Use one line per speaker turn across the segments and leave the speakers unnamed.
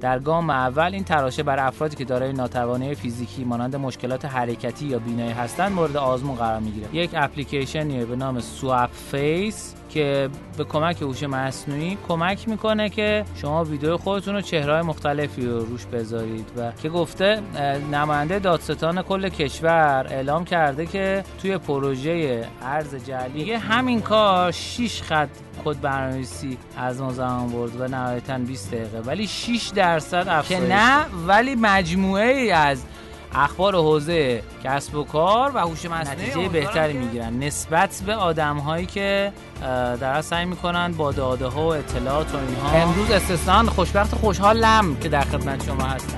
در گام اول این تراشه بر افرادی که دارای ناتوانی فیزیکی مانند مشکلات حرکتی یا بینایی هستند مورد آزمون قرار می‌گیره. یک اپلیکیشنیه به نام Swapface. که به کمک هوش مصنوعی کمک می‌کنه که شما ویدیو خودتون رو چهرهای مختلفی رو روش بذارید و که گفته نماینده دادستان کل کشور اعلام کرده که توی پروژه ارز جعلی همین کار 6 خط خود برنامه‌نویسی از ما زمان برد و نهایتا 20 دقیقه ولی 6 درصد افزایش که نه ولی مجموعه ای از اخبار حوزه کسب و کار و هوش مصنوعی نتیجه بهتری می‌گیرن. نسبت به آدم هایی که در سعی می‌کنن با داده ها و اطلاعات و اینها. امروز استثنا خوشبخت خوشحالم که در خدمت شما هستم.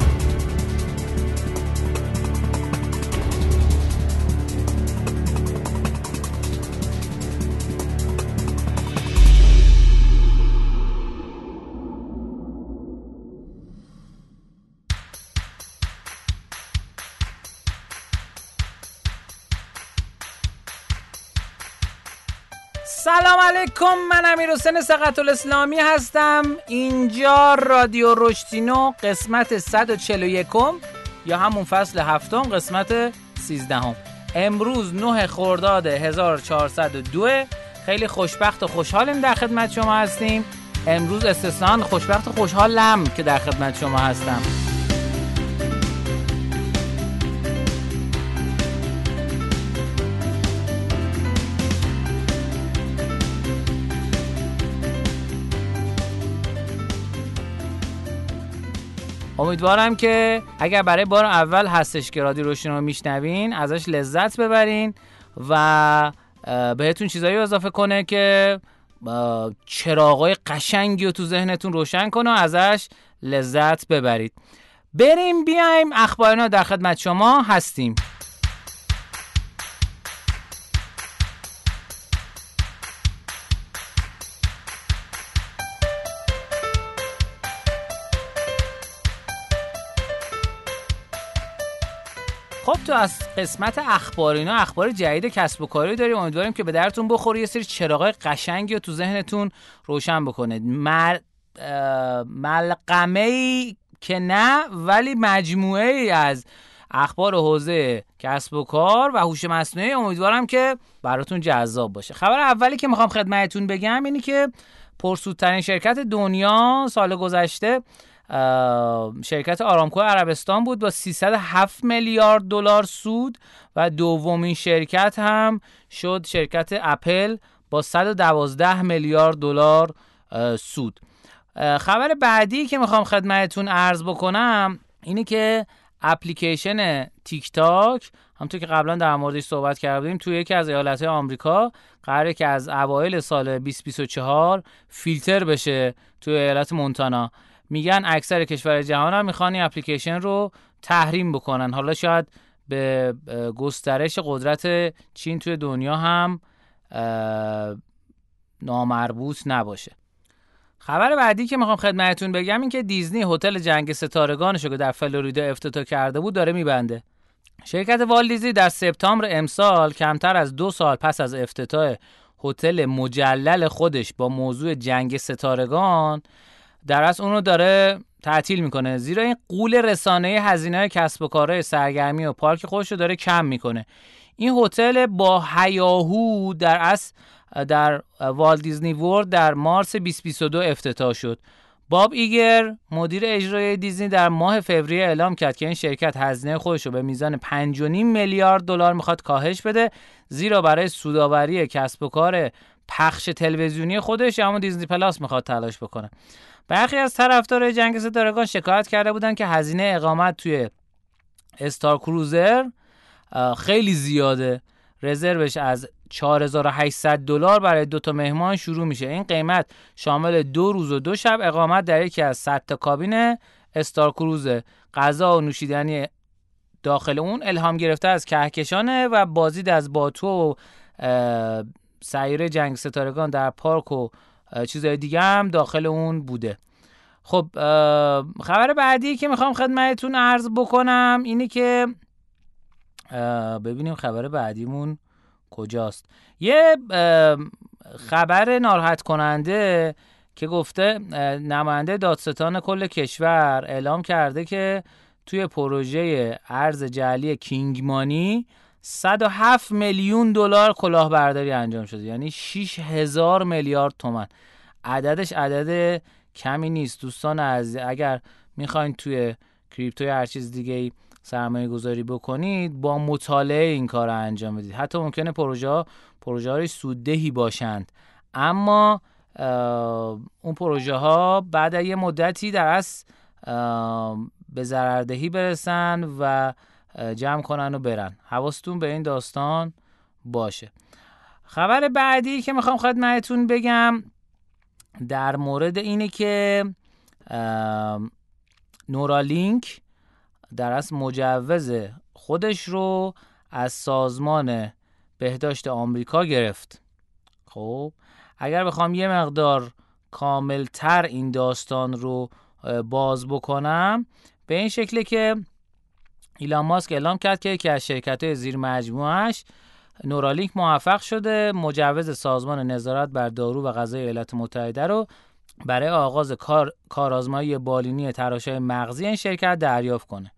علیکم من امیر حسین سقط الاسلامی هستم. اینجا رادیو رشتینو قسمت 141 یا همون فصل هفتم قسمت 13 هم. امروز 9 خرداد 1402 خیلی خوشبخت و خوشحالیم در خدمت شما هستیم. امروز استثنان خوشبخت و خوشحالم که در خدمت شما هستم. امیدوارم که اگر برای بار اول هستش که رادیو روشن رو میشنوین ازش لذت ببرین و بهتون چیزایی اضافه کنه که چراغای قشنگی رو تو ذهنتون روشن کنه و ازش لذت ببرید. بریم بیایم اخبارنا در خدمت شما هستیم. تو از قسمت اخبار اینا اخبار جدید کسب و کاری داریم امیدواریم که به درتون بخوره. یه سری چراغای قشنگی رو تو ذهنتون روشن بکنه مل... ملقمه ای که نه ولی مجموعه ای از اخبار حوزه کسب و کار و هوش مصنوعی. امیدوارم که براتون جذاب باشه. خبر اولی که می‌خوام خدمتتون بگم اینی که پرسودترین شرکت دنیا سال گذشته شرکت آرامکو عربستان بود با 307 میلیارد دلار سود و دومین شرکت هم شد شرکت اپل با 112 میلیارد دلار سود. خبر بعدی که می‌خوام خدمتتون عرض بکنم اینه که اپلیکیشن تیک تاک همونطور که قبلا در موردش صحبت کردیم توی یکی از ایالتهای آمریکا قراره که از اوایل سال 2024 فیلتر بشه توی ایالت مونتانا. میگن اکثر کشور جهان هم می‌خوان این اپلیکیشن رو تحریم بکنن. حالا شاید به گسترش قدرت چین توی دنیا هم نامربوط نباشه. خبر بعدی که می‌خوام خدمتتون بگم این که دیزنی هتل جنگ ستارگانش که در فلوریدا افتتاح کرده بود داره میبنده. شرکت والدیزی در سپتامبر امسال کمتر از دو سال پس از افتتاح هتل مجلل خودش با موضوع جنگ ستارگان در از اون رو داره تعطیل می‌کنه. زیرا این قول رسانه هزینه کسب و کارهای سرگرمی و پارک خودش رو داره کم می‌کنه. این هتل با هیاهو در از در والت دیزنی ورد در مارس 2022 افتتاح شد. باب ایگر مدیر اجرایی دیزنی در ماه فوریه اعلام کرد که این شرکت هزینه خودش رو به میزان 5.5 میلیارد دلار می‌خواد کاهش بده زیرا برای سودآوری کسب و کار پخش تلویزیونی خودش اما دیزنی پلاس می‌خواد تلاش بکنه. برخی از طرفدارای جنگ ستارگان شکایت کرده بودن که هزینه اقامت توی استار کروزر خیلی زیاده. رزروش از 4800 دلار برای دو تا مهمان شروع میشه. این قیمت شامل دو روز و دو شب اقامت در یکی از 100 تا کابین استار کروزه. غذا و نوشیدنی داخل اون الهام گرفته از کهکشانه و بازدید از باتو و سیاره جنگ ستارگان در پارک و چیزهای دیگه هم داخل اون بوده. خب خبر بعدی که می‌خوام خدمتتون عرض بکنم اینه که ببینیم خبر بعدیمون کجاست. یه خبر ناراحت کننده که گفته نماینده دادستان کل کشور اعلام کرده که توی پروژه ارز جعلی کینگمانی 107 میلیون دلار کلاهبرداری انجام شده. یعنی 6 هزار میلیارد تومن عددش عدد کمی نیست. دوستان از اگر می‌خواین توی کریپتو یا هر چیز دیگه ای سرمایه گذاری بکنید با مطالعه این کار رو انجام بدید. حتی ممکنه پروژه پروژه های سوددهی باشند. اما اون پروژه ها بعد یه مدتی در از به ضرردهی برسن و جمع کنن و برن. حواستون به این داستان باشه. خبر بعدی که می‌خوام خدمتتون بگم در مورد اینه که نورالینک در از مجوز خودش رو از سازمان بهداشت آمریکا گرفت. خب اگر بخوام یه مقدار کاملتر این داستان رو باز بکنم به این شکله که ایلان ماسک اعلام کرد که یکی از شرکت زیر مجموعش نورالینک موفق شده مجوز سازمان نظارت بر دارو و غذای ایالات متحده رو برای آغاز کار کارآزمایی بالینی تراشای مغزی این شرکت دریافت کنه.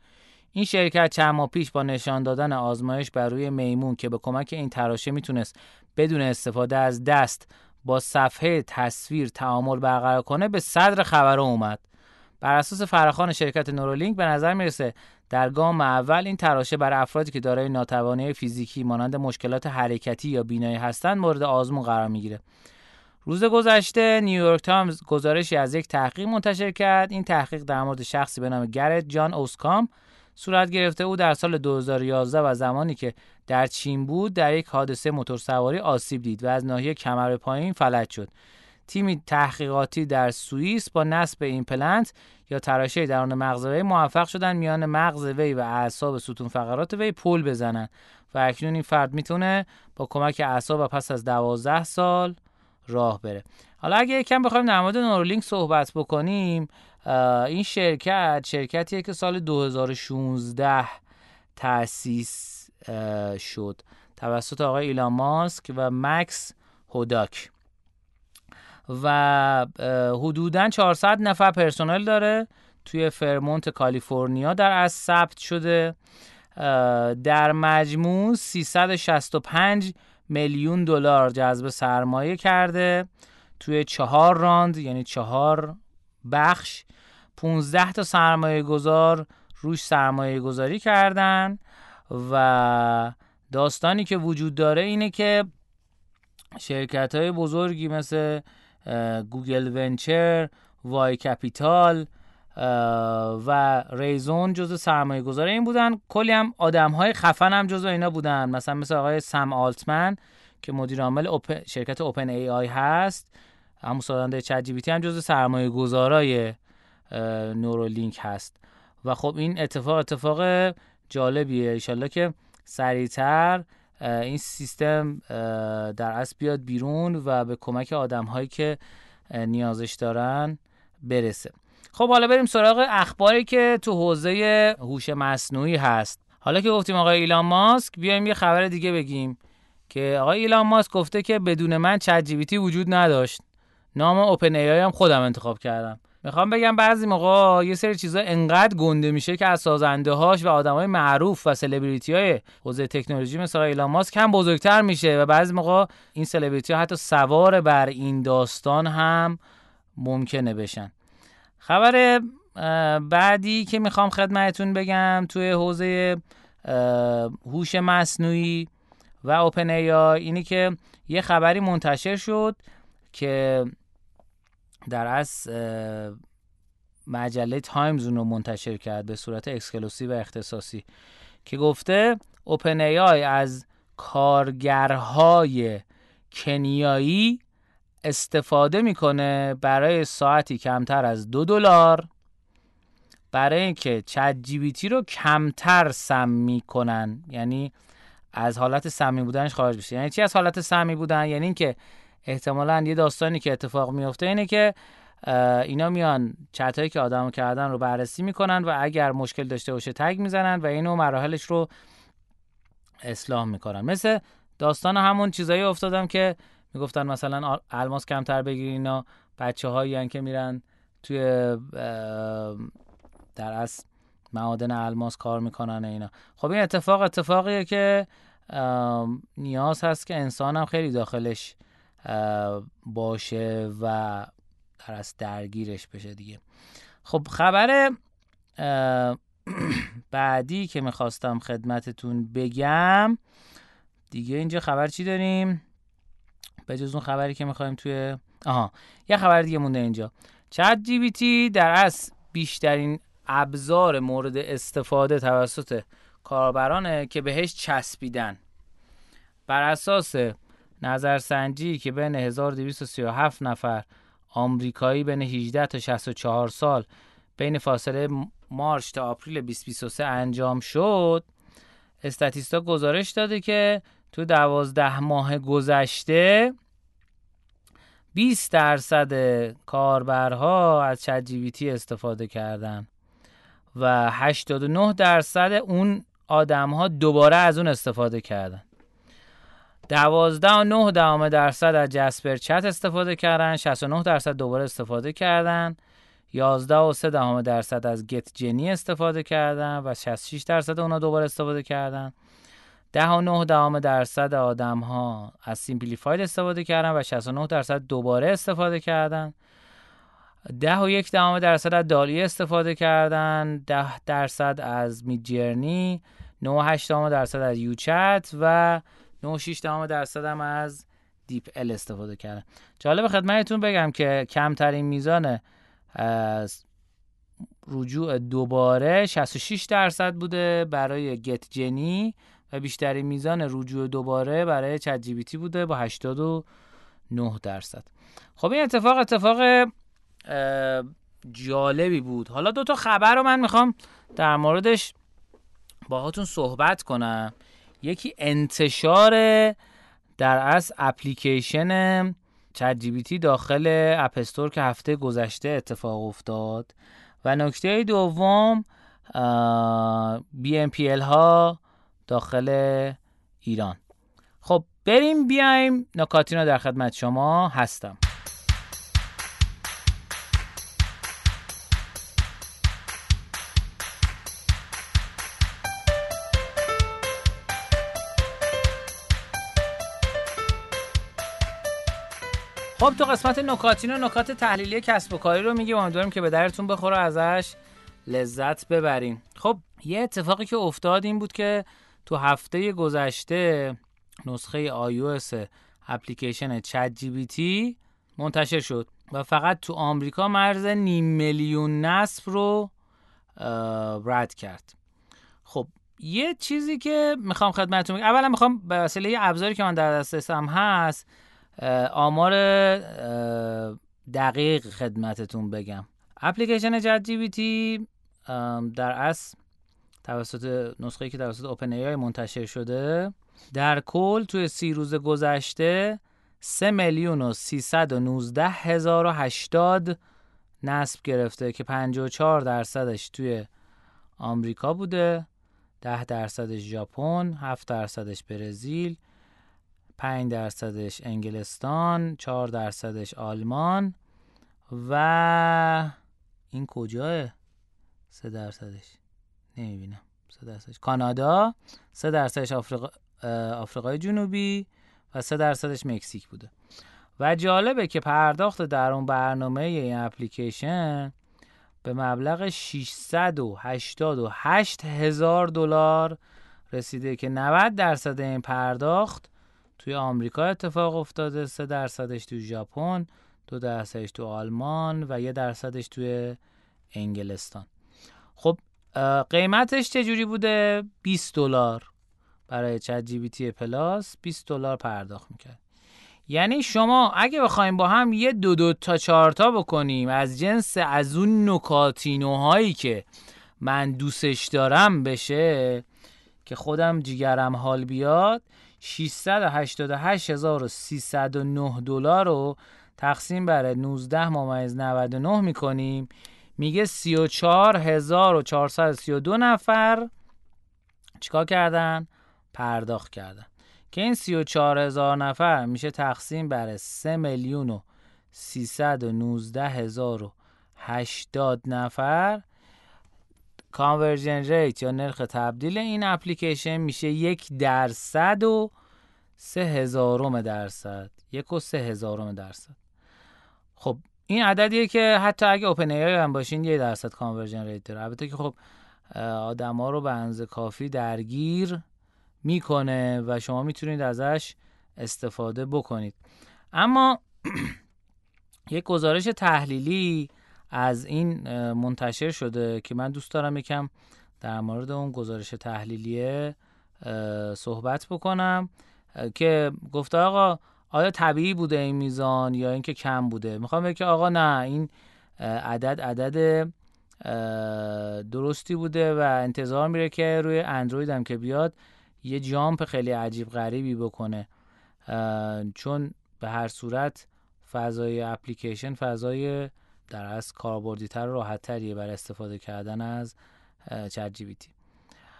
این شرکت چند ماه پیش با نشان دادن آزمایش بر روی میمون که به کمک این تراشه می‌تونست بدون استفاده از دست با صفحه تصویر تعامل برقرار کنه به صدر خبر اومد. بر اساس فراخان شرکت Neuralink به نظر می‌رسه در گام اول این تراشه بر افرادی که دارای ناتوانی فیزیکی مانند مشکلات حرکتی یا بینایی هستند مورد آزمون قرار می‌گیره. روز گذشته نیویورک تایمز گزارشی از یک تحقیق منتشر کرد. این تحقیق در مورد شخصی به نام گرت جان اوسکام صورت گرفته. او در سال 2011 و زمانی که در چین بود در یک حادثه موتورسواری آسیب دید و از ناحیه کمر پایین فلج شد. تیمی تحقیقاتی در سوئیس با نصب ایمپلنت یا تراشه درون مغز وی موفق شدن میان مغز وی و اعصاب ستون فقرات وی پل بزنن. و اکنون این فرد می‌تونه با کمک عصا و پس از دوازده سال راه بره. حالا اگه یکم بخوایم در مورد Neuralink صحبت بکنیم این شرکت شرکتیه که سال 2016 تأسیس شد. توسط آقای ایلان ماسک و مکس هوداک. و حدودا 400 نفر پرسنل داره توی فرمونت کالیفرنیا در از ثبت شده. در مجموع 365 میلیون دلار جذب سرمایه کرده. توی چهار راند یعنی چهار بخش 15 تا سرمایه گذار روش سرمایه گذاری کردن و داستانی که وجود داره اینه که شرکت های بزرگی مثل Google Ventures Vy Capital و ریزون جزو سرمایه گذارای این بودن. کلی هم آدم های خفن هم جزو اینا بودن. مثلا مثل آقای سم آلتمن که مدیر عامل شرکت OpenAI هست. همون سازنده چت جی هم جزو سرمایه گذارای نورولینک هست. و خب این اتفاق اتفاق جالبیه. ایشالله که سریعتر این سیستم در اصل بیاد بیرون و به کمک آدم هایی که نیازش دارن برسه. خب حالا بریم سراغ اخباری که تو حوزه هوش مصنوعی هست. حالا که گفتیم آقای ایلان ماسک بیایم یه خبر دیگه بگیم که آقای ایلان ماسک گفته که بدون من چت وجود نداشت. نام اوپن ای هم خودم انتخاب کردم. می‌خوام بگم بعضی موقع یه سری چیزا انقدر گنده میشه که از سازنده هاش و آدمای معروف و سلبریتی های حوزه تکنولوژی مثل ایلان ماسک هم بزرگتر میشه و بعضی موقع این سلبریتی ها حتی سوار بر این داستان هم ممکنه بشن. خبر بعدی که می‌خوام خدمتتون بگم توی حوزه هوش مصنوعی و OpenAI اینی که یه خبری منتشر شد که در از مجله تایمز اون رو منتشر کرد به صورت exclusive و اختصاصی که گفته OpenAI از کارگرهای کنیایی استفاده می‌کنه برای ساعتی کمتر از دو دلار برای اینکه چت جی رو کمتر سم می‌کنن. یعنی از حالت سمی بودنش خارج بشه یعنی چی از حالت سمی بودن؟ یعنی اینکه احتمالا یه داستانی که اتفاق میفته اینه که اینا میان چتایی که آدمو کردن رو بررسی می‌کنن و اگر مشکل داشته باشه تگ می‌زنن و اینو مراحلش رو اصلاح می‌کنن. مثل داستان همون چیزایی افتادم که می‌گفتن مثلا الماس کمتر بگیرین اینا بچه هایی که میرن توی در از معادن الماس کار می‌کنن اینا. خب این اتفاق اتفاقیه که نیاز هست که انسان هم خیلی داخلش باشه و در از درگیرش بشه دیگه. خب خبر بعدی که می‌خواستم خدمتتون بگم دیگه اینجا خبر چی داریم؟ به جز اون خبری که می‌خوایم توی آها یه خبر دیگه مونده اینجا. چت جی بی تی در از بیشترین ابزار مورد استفاده توسط کاربرانه که بهش چسبیدن. بر اساس نظرسنجی که بین 1237 نفر آمریکایی بین 18 تا 64 سال بین فاصله مارچ تا آپریل 2023 انجام شد استاتیستا گزارش داده که تو دوازده ماه گذشته 20 درصد کاربرها از چت جی استفاده کردن و 89 درصد اون آدم ها دوباره از اون استفاده کردن. دوازده و نه دهم درصد از جسپر چت استفاده کردن 69 درصد دوباره استفاده کردن. 11 و 3 دهم درصد از گت جنی استفاده کردن و 66 درصد اونا دوباره استفاده کردن. 10 و 9 دهم درصد آدم ها از Simplified استفاده کردن و 69 درصد دوباره استفاده کردن. 10 و 1 دهم درصد از DALL-E استفاده کردن. 10 درصد از Midjourney 9 و 8 دهم درصد از YouChat و 9.6 درصد هم از DeepL استفاده کردن. جالب خدمتتون بگم که کمترین میزان رجوع دوباره 66 درصد بوده برای GetGenie و بیشترین میزان رجوع دوباره برای چت جی بوده با 89 درصد. خب این اتفاق اتفاق جالبی بود. حالا دو تا خبر رو من می‌خوام در موردش باهاتون صحبت کنم. یکی انتشار در از اپلیکیشن چت جی داخل اپستور که هفته گذشته اتفاق افتاد و نکته دوم بی ام پی ها داخل ایران. خب بریم بیایم نکاتینا در خدمت شما هستم. خب تو قسمت نکاتین و نکات تحلیلی کسب و کاری رو میگیم امیدواریم که به درتون بخوره ازش. لذت ببریم خب یه اتفاقی که افتاد این بود که تو هفته گذشته نسخه iOS اپلیکیشن چت جی منتشر شد و فقط تو آمریکا مرز نیم میلیون نصب رو رد کرد. خب یه چیزی که می‌خوام خدمتتون اولا می‌خوام به وسیله ابزاری که من در دسترسم هست آمار دقیق خدمتتون بگم. اپلیکیشن جت جی بی در اصل توسط نسخه که توسط اوپن ای منتشر شده در کل توی سی روز گذشته 3 میلیون و 319 هزار و 80 نصب گرفته که 54 درصدش توی آمریکا بوده 10 درصدش ژاپن 7 درصدش برزیل 5 درصدش انگلستان 4 درصدش آلمان و این کجاه؟ 3 درصدش. نمی‌بینم. 3 درصدش. کانادا 3 درصدش آفریقا آفریقای جنوبی و 3 درصدش مکزیک بوده. و جالبه که پرداخت در اون برنامه این اپلیکیشن به مبلغ 688 هزار دلار رسیده که 90 درصد این پرداخت توی آمریکا اتفاق افتاده 3 درصدش توی ژاپن دو درصدش تو آلمان و یه درصدش توی انگلستان. خب قیمتش چجوری بوده؟ 20 دلار برای چت جی بی تی پلاس 20 دلار پرداخت می‌کرد. یعنی شما اگه بخوایم با هم یه دو دو تا چهار تا بکنیم از جنس از اون نکاتینوهایی که من دوستش دارم بشه که خودم جیگرم حال بیاد 688309 دلار رو تقسیم بر 19 ممیز 99 می‌کنیم. میگه 34432 نفر. چیکار کردن؟ پرداخت کردن. که این 34000 نفر میشه تقسیم بر 3 میلیون و 319080 نفر. conversion rate یا نرخ تبدیل این اپلیکیشن میشه یک درصد و سه هزارم درصد. یک و سه هزارم درصد. خب این عددیه که حتی اگه OpenAI هم باشین یه درصد conversion rate داره. البته که خب آدما رو به اندازه کافی درگیر می‌کنه و شما می‌تونید ازش استفاده بکنید. اما یک گزارش تحلیلی از این منتشر شده که من دوست دارم یکم در مورد اون گزارش تحلیلیه صحبت بکنم که گفته آقا آیا طبیعی بوده این میزان یا اینکه کم بوده؟ می‌خوام بگم که آقا نه این عدد عدد درستی بوده و انتظار میره که روی اندروید هم که بیاد یه جامپ خیلی عجیب غریبی بکنه. چون به هر صورت فضای اپلیکیشن فضای در از کاربردی تر و راحت تریه برای استفاده کردن از چت جی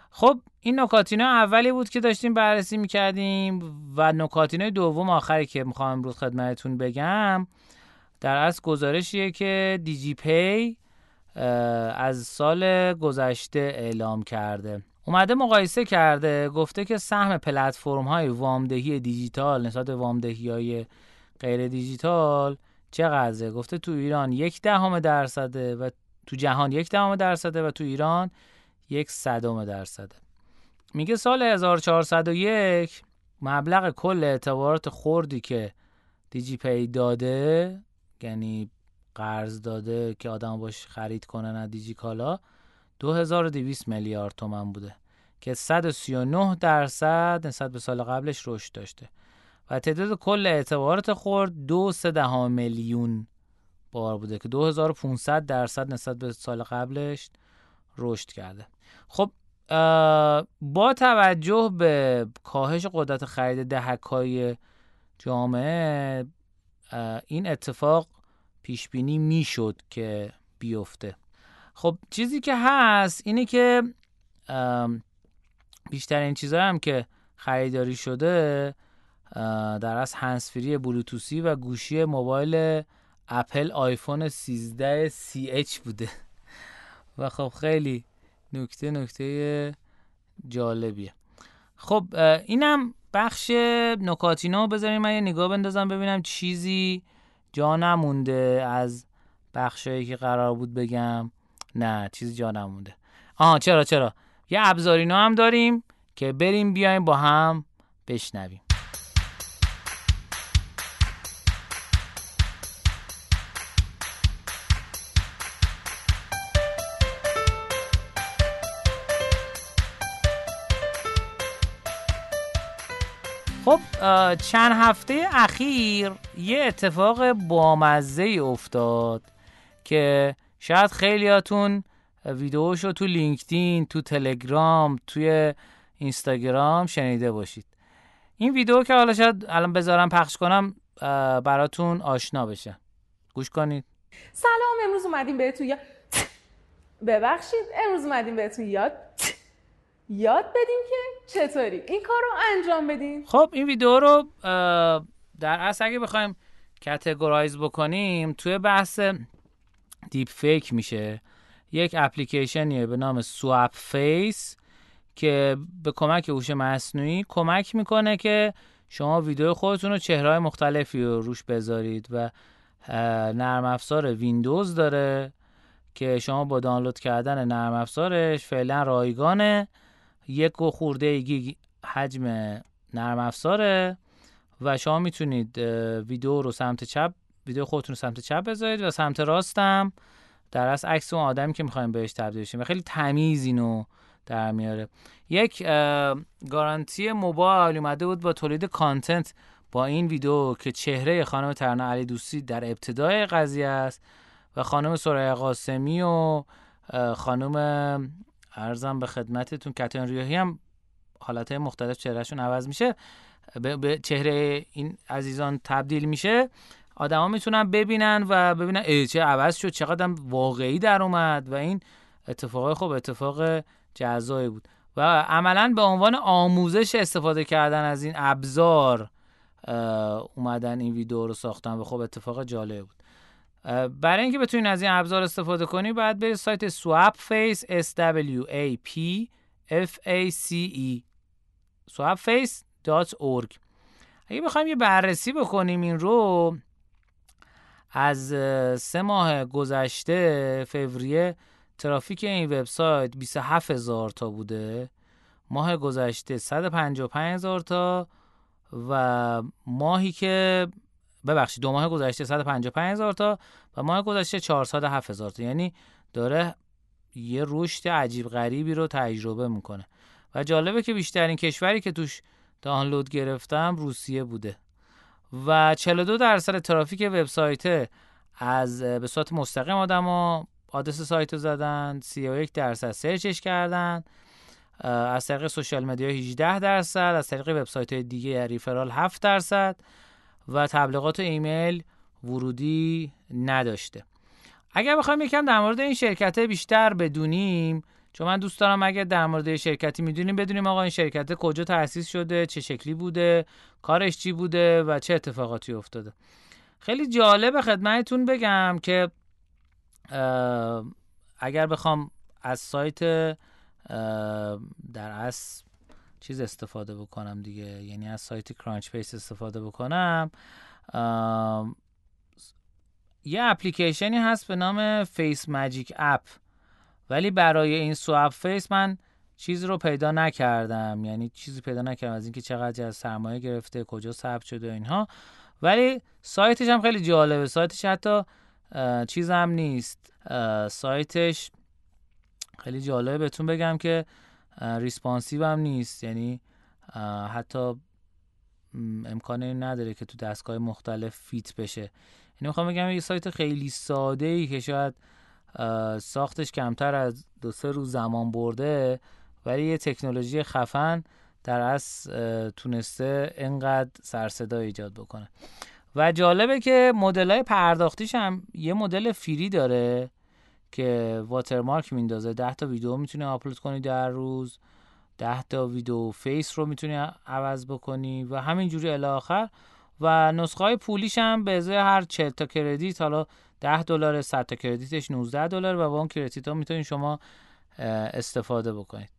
خب این نکاتینا اولی بود که داشتیم بررسی می‌کردیم و نکاتینه دوم آخری که می‌خوام امروز خدمتتون بگم در از گزارشیه که دیجی پی از سال گذشته اعلام کرده. اومده مقایسه کرده گفته که سهم پلتفرم های وامدهی دیجیتال نسبت وامدهی های غیر دیجیتال چقدره؟ گفته تو ایران یک دهم درصده و تو جهان یک دهم درصده و تو ایران یک صدم درصده. میگه سال 1401 مبلغ کل اعتبارات خوردی که دیجی پی داده یعنی قرض داده که آدم باش خرید کنن از دیجی کالا 2200 میلیارد تومن بوده که 139 درصد نسبت به سال قبلش رشد داشته. و تعداد کل اعتبارات خورد دو سه میلیون بار بوده که 2500 درصد نسبت به سال قبلش رشد کرده. خب با توجه به کاهش قدرت خرید دهکای جامعه این اتفاق پیش بینی می‌شد که بیفته. خب چیزی که هست اینه که بیشترین چیزهایی هم که خریداری شده در از هنسفری بلوتوسی و گوشی موبایل اپل آیفون 13 CH بوده. و خب خیلی نکته نکته جالبیه. خب اینم بخش نکاتینو بذاریم من یه نگاه بندازم ببینم چیزی جا نمونده از بخشایی که قرار بود بگم. نه چیزی جا نمونده. آها چرا چرا؟ یه ابزارینا هم داریم که بریم بیایم با هم بشنویم. خب چند هفته اخیر یه اتفاق بامزه ای افتاد که شاید خیلیاتون ویدیوشو تو لینکدین تو تلگرام توی اینستاگرام شنیده باشید. این ویدیو که حالا شاید الان بذارم پخش کنم براتون آشنا بشه. گوش کنید.
سلام امروز اومدیم بهتون یاد ببخشید امروز اومدیم بهتون یاد یاد بدیم که چطوری این کار رو انجام بدیم.
خب این ویدیو رو در اصل اگه بخوایم categorize بکنیم توی بحث دیپ فیک میشه. یک اپلیکیشنیه به نام Swapface که به کمک هوش مصنوعی کمک می‌کنه که شما ویدیو خودتون رو چهرهای مختلفی رو روش بذارید و نرم افزار ویندوز داره که شما با دانلود کردن نرم افزارش فعلا رایگانه. یک و خورده گیگ حجم نرم افزاره و شما می‌تونید ویدیو رو سمت چپ ویدیو خودتون رو سمت چپ بذارید و سمت راستم در از عکس اون آدمی که می‌خوایم بهش تبدیل شیم و خیلی تمیز اینو در میاره. یک گارانتی موبایل اومده بود با تولید کانتنت با این ویدیو که چهره خانم ترنا علی دوستی در ابتدای قضیه است و خانم سرای قاسمی و خانم ارزم به خدمتتون کتان ریاهی هم حالتهای مختلف چهرهشون عوض میشه. به چهره این عزیزان تبدیل میشه. آدما می‌تونن ببینن و ببینن ای چه عوض شد چقدر واقعی در اومد و این اتفاق خوب اتفاق جزایی بود. و عملا به عنوان آموزش استفاده کردن از این ابزار اومدن این ویدیو رو ساختن و خب اتفاق جالب بود. برای اینکه بتونین از این ابزار استفاده کنی باید برید سایت swapface s w a p f a c e. Swapface.org اگه بخوایم یه بررسی بکنیم این رو از سه ماه گذشته فوریه ترافیک این وبسایت 27 هزار تا بوده. ماه گذشته 155 هزار تا و ماهی که ببخشید دو ماه گذشته 155 هزار تا و ماه گذشته 407 هزار تا. یعنی داره یه رشد عجیب غریبی رو تجربه می‌کنه. و جالبه که بیشترین کشوری که توش دانلود گرفتم روسیه بوده. و 42 درصد ترافیک وبسایت از به صورت مستقیم آدما آدرس سایت رو زدن 31 درصد سرچش کردن از طریق سوشال مدیا 18 درصد از طریق وبسایت های دیگه ریفرال 7 درصد. و تبلیغات ایمیل ورودی نداشته. اگر بخوایم یکم در مورد این شرکت بیشتر بدونیم چون من دوست دارم اگر در مورد شرکتی می‌دونیم بدونیم آقا این شرکت کجا تأسیس شده چه شکلی بوده کارش چی بوده و چه اتفاقاتی افتاده. خیلی جالب خدمتتون بگم که اگر بخوام از سایت در اصل چیز استفاده بکنم دیگه. یعنی از سایت Crunchbase استفاده بکنم. یه اپلیکیشنی هست به نام Face Magic app ولی برای این Swapface من چیزی رو پیدا نکردم. یعنی چیزی پیدا نکردم از اینکه چقدر از سرمایه گرفته کجا ثبت شده اینها. ولی سایتش هم خیلی جالبه. سایتش حتی چیز هم نیست. سایتش خیلی جالبه. بهتون بگم که responsive هم نیست. یعنی حتی امکان نداره که تو دستگاه مختلف fit بشه. یعنی می‌خوام بگم یه سایت خیلی ساده ای که شاید ساختش کمتر از دو سه روز زمان برده ولی یه تکنولوژی خفن داره و تونسته انقدر سرصدا ایجاد بکنه. و جالبه که مدل های پرداختیش هم یه مدل free داره. که watermark میندازه. 10 تا ویدیو می‌تونی آپلود کنی در روز. 10 تا ویدیو face رو می‌تونی عوض بکنی و همینجوری الی آخر. و نسخه های پولیش هم به ازای هر 40 تا credit حالا 10 دلار 100 تا credit ش 19 دلار و با اون credit ها می‌تونید شما استفاده بکنید.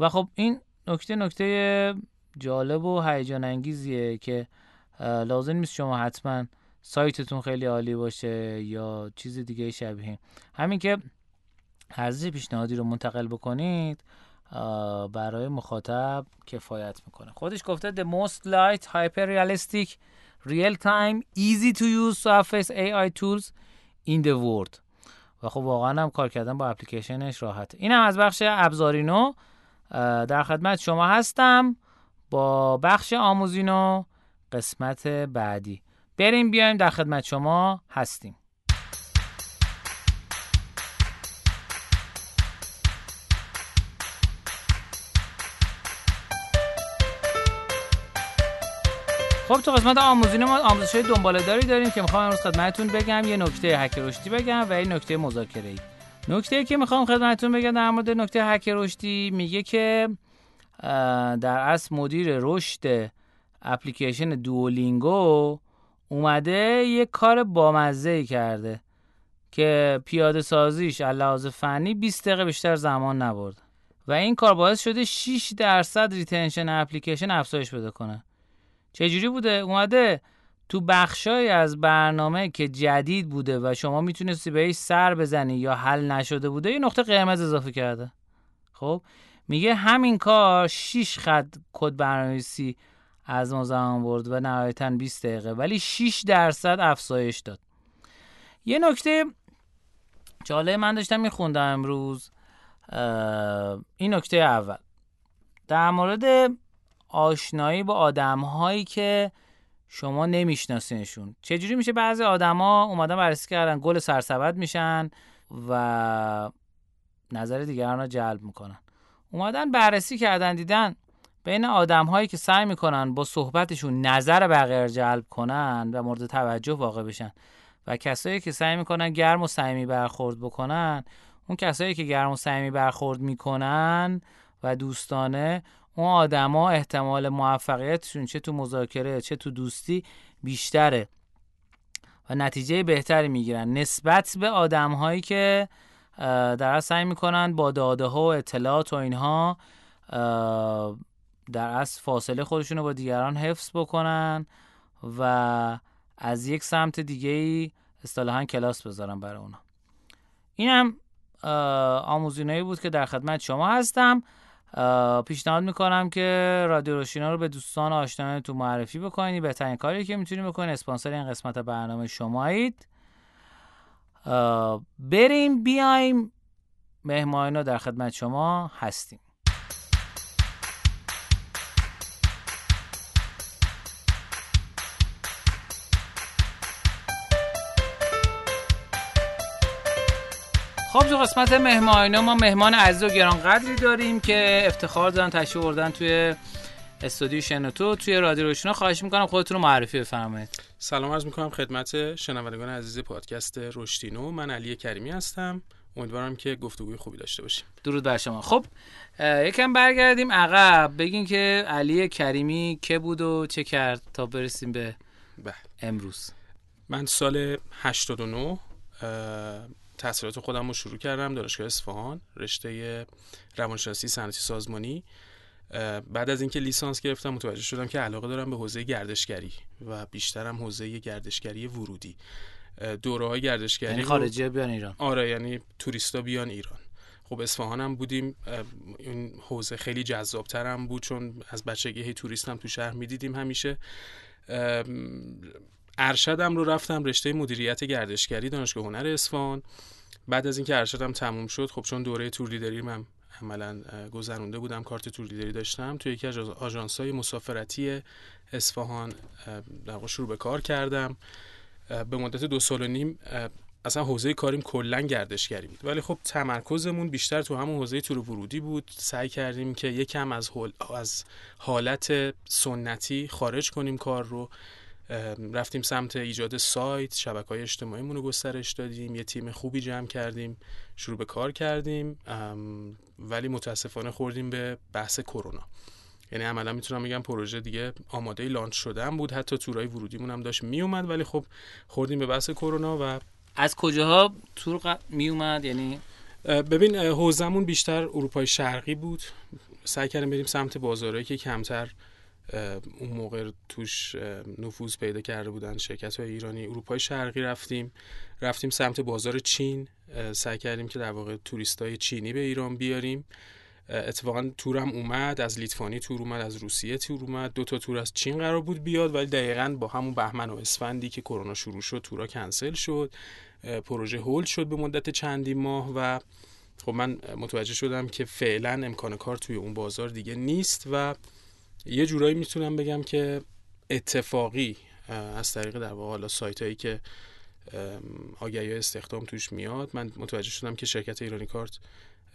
و خب این نکته نکته جالب و هیجان انگیزیه که لازم نیست شما حتما سایتتون خیلی عالی باشه یا چیز دیگه شبیه. همین که ارزش پیشنهادی رو منتقل بکنید برای مخاطب کفایت می‌کنه. خودش گفته the most light hyper realistic real time easy to use surface AI tools in the world. و خب واقعا هم کار کردن با اپلیکیشنش راحته اینم از بخش ابزارینو در خدمت شما هستم با بخش آموزینو قسمت بعدی. بریم بیایم در خدمت شما هستیم. خب تو قسمت آموزین ما آموزش های دنباله داری داریم که می‌خوام امروز خدمتتون بگم یه نکته هک رشدی بگم و یه نکته مذاکره ای نکته که می‌خوام خدمتتون بگم در مورد نکته هک رشدی میگه که در اصل مدیر رشد اپلیکیشن Duolingo اومده یه کار بامزه ای کرده که پیاده سازیش لحاظ فنی 20 دقیقه بیشتر زمان نبرد. و این کار باعث شده 6 درصد retention اپلیکیشن افزایش پیدا کنه. چجوری بوده؟ اومده تو بخشای از برنامه که جدید بوده و شما می‌تونستی بهش سر بزنی یا حل نشده بوده یه نقطه قرمز اضافه کرده. خب میگه همین کار 6 خط کد برنامه‌نویسی از ما زمان برد و نهایتا 20 دقیقه. ولی 6 درصد افزایش داد. یه نکته جالب من داشتم میخوندم امروز این نکته اول. در مورد آشنایی با آدم هایی که شما نمیشناسینشون. چجوری میشه بعضی آدما اومدن بررسی کردن گل سرسبد میشن و نظر دیگران رو جلب می‌کنن. اومدن بررسی کردن دیدن بین آدم هایی که سعی می‌کنن با صحبتشون نظر بقیه جلب کنن و مورد توجه واقع بشن. و کسایی که سعی می‌کنن گرم و صمیمی برخورد بکنن اون کسایی که گرم و صمیمی برخورد می‌کنن و دوستانه اون آدما احتمال موفقیتشون چه تو مذاکره چه تو دوستی بیشتره. و نتیجه بهتری می‌گیرن. نسبت به آدم هایی که در سعی می‌کنن با داده ها و اطلاعات و اینها در اصل فاصله خودشون رو با دیگران حفظ بکنن و از یک سمت دیگه ای اصطلاحا کلاس بذارن برای اونا. این هم آموزینایی بود که در خدمت شما هستم. پیشنهاد می‌کنم که رادیو روشینا رو به دوستان آشنایان تو معرفی بکنید بهترین کاری که می‌تونید بکنید اسپانسر این قسمت برنامه شمایید. بریم بیایم. مهمانینا در خدمت شما هستیم. خب تو قسمت مهمانینا ما مهمان عزیز و گرانقدری داریم که افتخار دارن تشریف بردن توی استودیو شنوتو توی رادیو روشنا خواهش می‌کنم خودتون رو معرفی بفرمایید.
سلام عرض می‌کنم خدمت شنوندگان عزیز پادکست رشتینو من علی کریمی هستم. امیدوارم که گفتگوی خوبی داشته باشیم.
درود بر شما. خب یکم برگردیم عقب. بگین که علی کریمی که بود و چه کرد تا برسیم به
بله.
امروز.
من سال 89 تحصیلات خودم رو شروع کردم دانشگاه اصفهان رشته روانشناسی صنعتی سازمانی. بعد از اینکه لیسانس گرفتم متوجه شدم که علاقه دارم به حوزه گردشگری و بیشترم حوزه گردشگری ورودی. دوره های گردشگری
یعنی خارجی بیان ایران.
آره یعنی توریستا بیان ایران. خب اصفهان هم بودیم این حوزه خیلی جذاب ترم بود چون از بچگی هی توریست هم تو شهر می‌دیدیم همیشه. ارشدم رو رفتم رشته مدیریت گردشگری دانشگاه هنر اصفهان. بعد از اینکه ارشدم تموم شد خب چون دوره تور لیدری من عملا گذرونده بودم کارت تور لیدری داشتم توی یکی از آژانس های مسافرتی اصفهان در شروع به کار کردم. به مدت دو سال و نیم اصلا حوزه کاریم کلا گردشگری بود. ولی خب تمرکزمون بیشتر تو همون حوزه تور ورودی بود. سعی کردیم که یکم از از حالت سنتی خارج کنیم کار رو. رفتیم سمت ایجاد سایت شبکه های اجتماعی رو گسترش دادیم یه تیم خوبی جمع کردیم شروع به کار کردیم ولی متاسفانه خوردیم به بحث کرونا. یعنی عملا می‌تونم بگم پروژه دیگه آماده لانچ شدن بود حتی تورای ورودیمون هم داشت میومد ولی خب خوردیم به بحث کرونا و
از کجاها تور میومد یعنی
ببین حوزمون بیشتر اروپای شرقی بود. سعی کردیم بریم سمت بازارهایی که کمتر اون موقع توش نفوذ پیدا کرده بودن شرکت های ایرانی. اروپای شرقی رفتیم. رفتیم سمت بازار چین. سعی کردیم که در واقع توریست های چینی به ایران بیاریم. اتفاقا تورم اومد از لیتوانی تور اومد از روسیه تور اومد. دو تا تور از چین قرار بود بیاد ولی دقیقا با همون بهمن و اسفندی که کرونا شروع شد تورا کنسل شد. پروژه هولد شد به مدت چندی ماه و خب من متوجه شدم که فعلا امکان کار توی اون بازار دیگه نیست و یه جورایی می‌تونم بگم که اتفاقی از طریق در واقع حالا سایت هایی که آگهی استخدام توش میاد من متوجه شدم که شرکت ایرانی کارت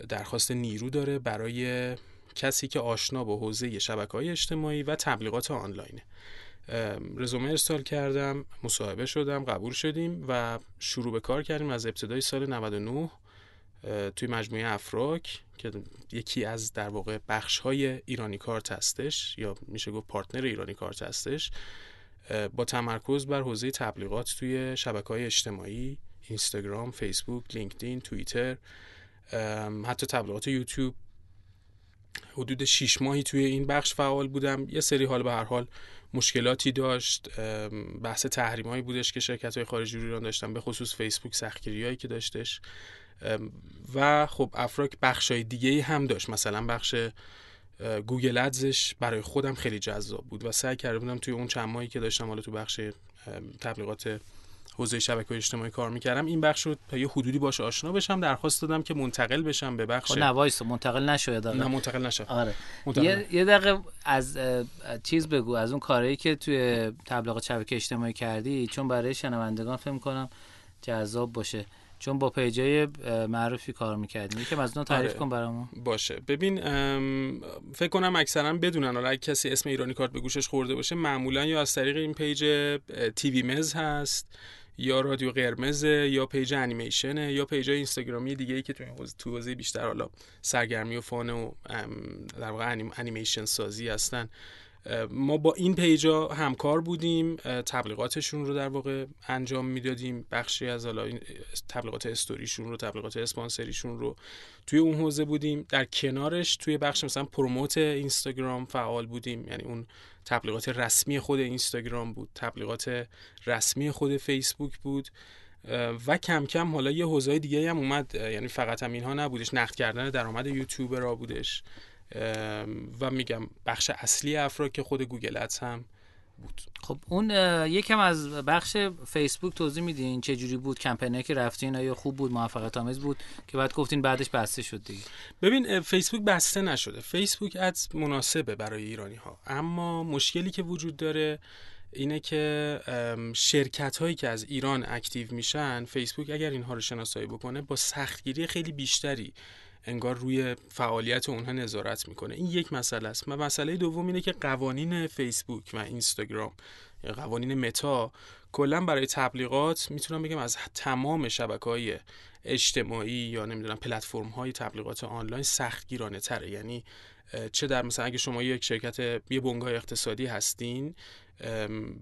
درخواست نیرو داره برای کسی که آشنا با حوزه شبکه های اجتماعی و تبلیغات آنلاینه. رزومه ارسال کردم مصاحبه شدم قبول شدیم و شروع به کار کردیم از ابتدای سال 99 توی مجموعه افراک که یکی از در واقع بخش های ایرانی کارت هستش یا میشه گفت پارتنر ایرانی کارت هستش با تمرکز بر حوزه تبلیغات توی شبکه های اجتماعی اینستاگرام، فیسبوک، لینکدین، توییتر حتی تبلیغات یوتیوب. حدود 6 ماهی توی این بخش فعال بودم. یه سری حال به هر حال مشکلاتی داشت. بحث تحریم هایی بودش که شرکت های خارجی ایران داشتن به خصوص فیسبوک سختگیری هایی که داشتش. و خب افراک بخش های دیگه هم داشت. مثلا بخش گوگل ادزش برای خودم خیلی جذاب بود و سعی کرده بودم توی اون چند ماهی که داشتم حالا تو بخش تبلیغات حوزه شبکه اجتماعی کار می‌کردم این بخش رو تا یه حدودی باش آشنا بشم درخواست دادم که منتقل بشم به بخش
خب منتقل نشو
نه منتقل نشم
آره. یه, یه دقیقه از چیز بگو از اون کاری که توی تبلیغات شبکه اجتماعی کردی چون برای شنوندگان فکر کنم جذاب باشه. چون با پیجای معروفی کار می‌کردیم. یکم از اون تعریف آره. کن برامون.
باشه. ببین فکر کنم اکثرا بدونن. حالا کسی اسم ایرانی کارت به گوشش خورده باشه معمولا یا از طریق این پیج تیوی مز هست یا رادیو قرمز یا پیج انیمیشنه یا پیج اینستاگرامی دیگه ای که تو تو حوزه بیشتر حالا سرگرمی و fun و در واقع انیمیشن سازی هستن. ما با این پیجا همکار بودیم تبلیغاتشون رو در واقع انجام می‌دادیم. بخشی از حالا تبلیغات استوریشون رو تبلیغات اسپانسریشون رو توی اون حوزه بودیم. در کنارش توی بخش مثلا promote اینستاگرام فعال بودیم. یعنی اون تبلیغات رسمی خود اینستاگرام بود تبلیغات رسمی خود فیسبوک بود. و کم کم حالا یه حوزه دیگه هم اومد. یعنی فقط هم اینها نبودش. نقد کردن درآمد یوتیوبرا بودش. و میگم بخش اصلی افراک که خود Google Ads هم بود.
خب اون یکم از بخش فیسبوک توضیح میدین چه جوری بود کمپینه که رفتین آیا خوب بود موفقیت آمیز بود که بعد گفتین بعدش بسته شد دیگه؟
ببین فیسبوک بسته نشده. فیسبوک ادز مناسبه برای ایرانی ها اما مشکلی که وجود داره اینه که شرکت هایی که از ایران اکتیو میشن فیسبوک اگر اینها رو شناسایی بکنه با سختگیری خیلی بیشتری انگار روی فعالیت اونها نظارت می‌کنه. این یک مسئله است. و مسئله دوم اینه که قوانین فیسبوک و اینستاگرام یا قوانین متا کلا برای تبلیغات می‌تونم بگم از تمام شبکه های اجتماعی یا نمی‌دونم پلتفرم های تبلیغات آنلاین سختگیرانه تره. یعنی چه در مثلا اگه شما یک شرکت یه بنگاه اقتصادی هستین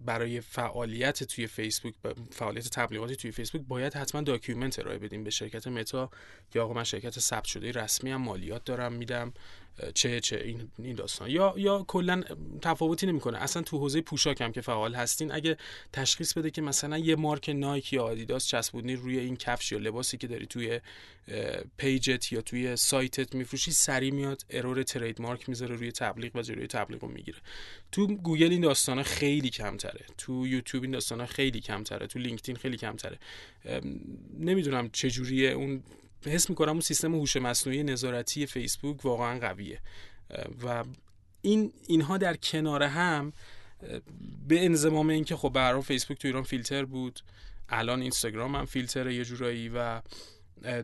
برای فعالیت توی فیسبوک فعالیت تبلیغاتی توی فیسبوک باید حتما document ارائه بدیم به شرکت متا. که آقا من شرکت ثبت شده رسمی هم مالیات دارم میدم چه چه این این داستان. یا یا کلا تفاوتی نمی‌کنه. اصلا تو حوزه پوشاک هم که فعال هستین اگه تشخیص بده که مثلا یه مارک نایک یا آدیداس چسبونی روی این کفش یا لباسی که داری توی پیجت یا توی سایتت میفروشی سریع میاد error trademark می‌ذاره روی تبلیغ و جلوی تبلیغ رو می‌گیره. تو گوگل این داستانا خیلی کمتره. تو یوتیوب این داستانا خیلی کمتره. تو لینکدین خیلی کمتره. نمی‌دونم چه جوریه اون حس می‌کنم اون سیستم هوش مصنوعی نظارتی فیسبوک واقعا قویه. و این اینها در کنار هم به انضمام اینکه خب برای فیسبوک تو ایران فیلتر بود الان اینستاگرام هم فیلتره یه جورایی و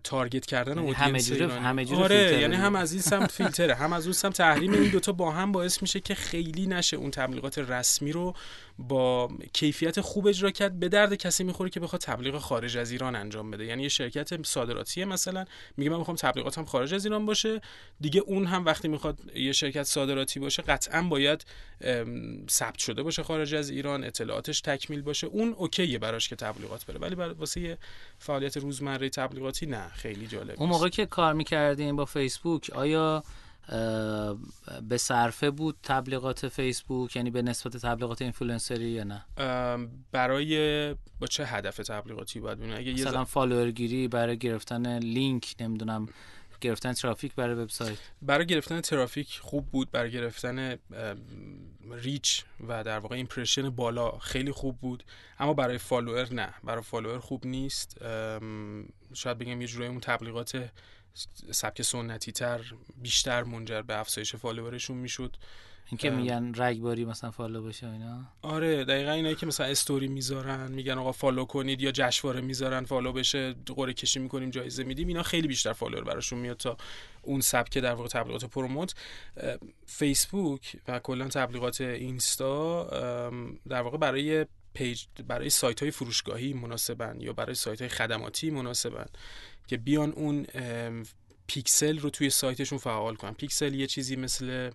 تارگت کردن
یعنی اودینس همه جوره همه جوره
آره یعنی هم از این سمت فیلتره هم از اون سمت تحریم این دوتا با هم باعث میشه که خیلی نشه اون تبلیغات رسمی رو با کیفیت خوب اجرا کرد به درد کسی می‌خوره که بخواد تبلیغ خارج از ایران انجام بده. یعنی یه شرکت صادراتی مثلا میگه من می‌خوام تبلیغاتم خارج از ایران باشه. دیگه اون هم وقتی می‌خواد یه شرکت صادراتی باشه قطعا باید ثبت شده باشه خارج از ایران اطلاعاتش تکمیل باشه. اون OK ه براش که تبلیغات بره. ولی واسه فعالیت روزمره تبلیغاتی نه خیلی جالب
اون موقع که کار می‌کردیم با فیسبوک آیا به صرفه بود تبلیغات فیسبوک؟ یعنی به نسبت تبلیغات اینفلوئنسری یا نه؟
برای با چه هدف تبلیغاتی باید ببینه اگه
مثلا فالوورگیری برای گرفتن لینک نمی‌دونم گرفتن ترافیک برای وبسایت.
برای گرفتن ترافیک خوب بود برای گرفتن reach و در واقع impression بالا خیلی خوب بود. اما برای فالوور نه. برای فالوور خوب نیست. شاید بگم یه جورایی اون تبلیغات سبک سنتی تر بیشتر منجر به افزایش فالوورشون می‌شد.
اینکه میگن رگباری مثلا follow بشه اینا.
آره دقیقا اینایی که مثلا استوری می‌ذارن میگن آقا follow کنید یا جشنواره می‌ذارن follow بشه قرعه کشی می‌کنیم جایزه میدیم اینا خیلی بیشتر فالوور براشون میاد تا اون سبک در واقع تبلیغات promote. فیسبوک و کلا تبلیغات اینستا در واقع برای پیج برای سایت های فروشگاهی مناسبن یا برای سایت های خدماتی مناسبن که بیان اون پیکسل رو توی سایتشون فعال کنن. پیکسل یه چیزی مثل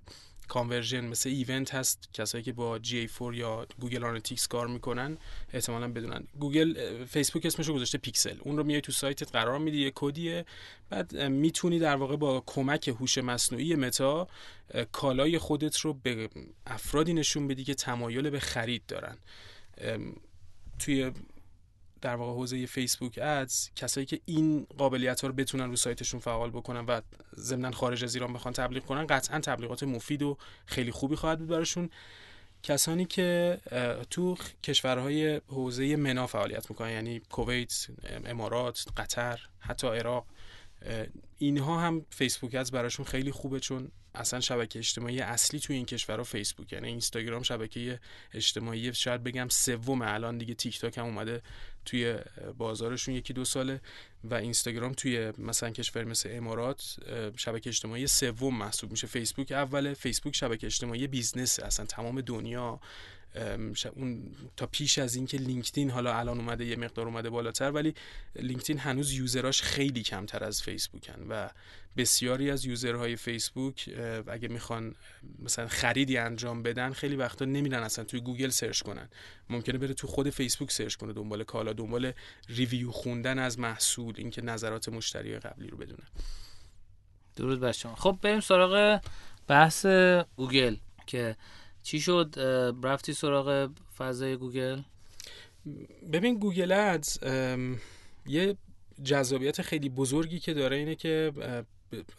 conversion مثل event هست. کسایی که با GA4 یا Google Analytics کار می‌کنن احتمالا بدونن. گوگل فیسبوک اسمش رو گذاشته پیکسل. اون رو میای تو سایتت قرار میدی یه کدیه. بعد می‌تونی در واقع با کمک هوش مصنوعی متا کالای خودت رو به افرادی نشون بدی که تمایل به خرید دارن. توی در واقع حوزه Facebook Ads کسایی که این قابلیت ها رو بتونن رو سایتشون فعال بکنن و ضمن خارج از ایران بخوان تبلیغ کنن قطعا تبلیغات مفید و خیلی خوبی خواهد بود براشون. کسانی که تو کشورهای حوزه منا فعالیت می‌کنن یعنی کویت، امارات، قطر، حتی عراق اینها هم فیسبوک ادز براشون خیلی خوبه چون اصلا شبکه اجتماعی اصلی توی این کشورها فیسبوک یعنی اینستاگرام شبکه اجتماعی شاید بگم سوم الان دیگه تیک تاک هم اومده توی بازارشون یکی دو ساله. و اینستاگرام توی مثلا کشور مثل امارات شبکه اجتماعی سوم محسوب میشه. فیسبوک اوله. فیسبوک شبکه اجتماعی business اصلا تمام دنیا اون تا پیش از اینکه لینکدین حالا الان اومده یه مقدار اومده بالاتر ولی لینکدین هنوز user اش خیلی کمتر از فیسبوکن و بسیاری از user های فیسبوک اگه می‌خوان مثلا خریدی انجام بدن خیلی وقتا نمیرن اصلا توی گوگل search کنن. ممکنه بره تو خود فیسبوک search کنه دنبال کالا دنبال review خوندن از محصول اینکه نظرات مشتری قبلی رو بدونه.
درود بر شما. خب بریم سراغ بحث گوگل که چی شد؟ رفتی سراغ فضای گوگل؟
ببین Google Ads یه جذابیت خیلی بزرگی که داره اینه که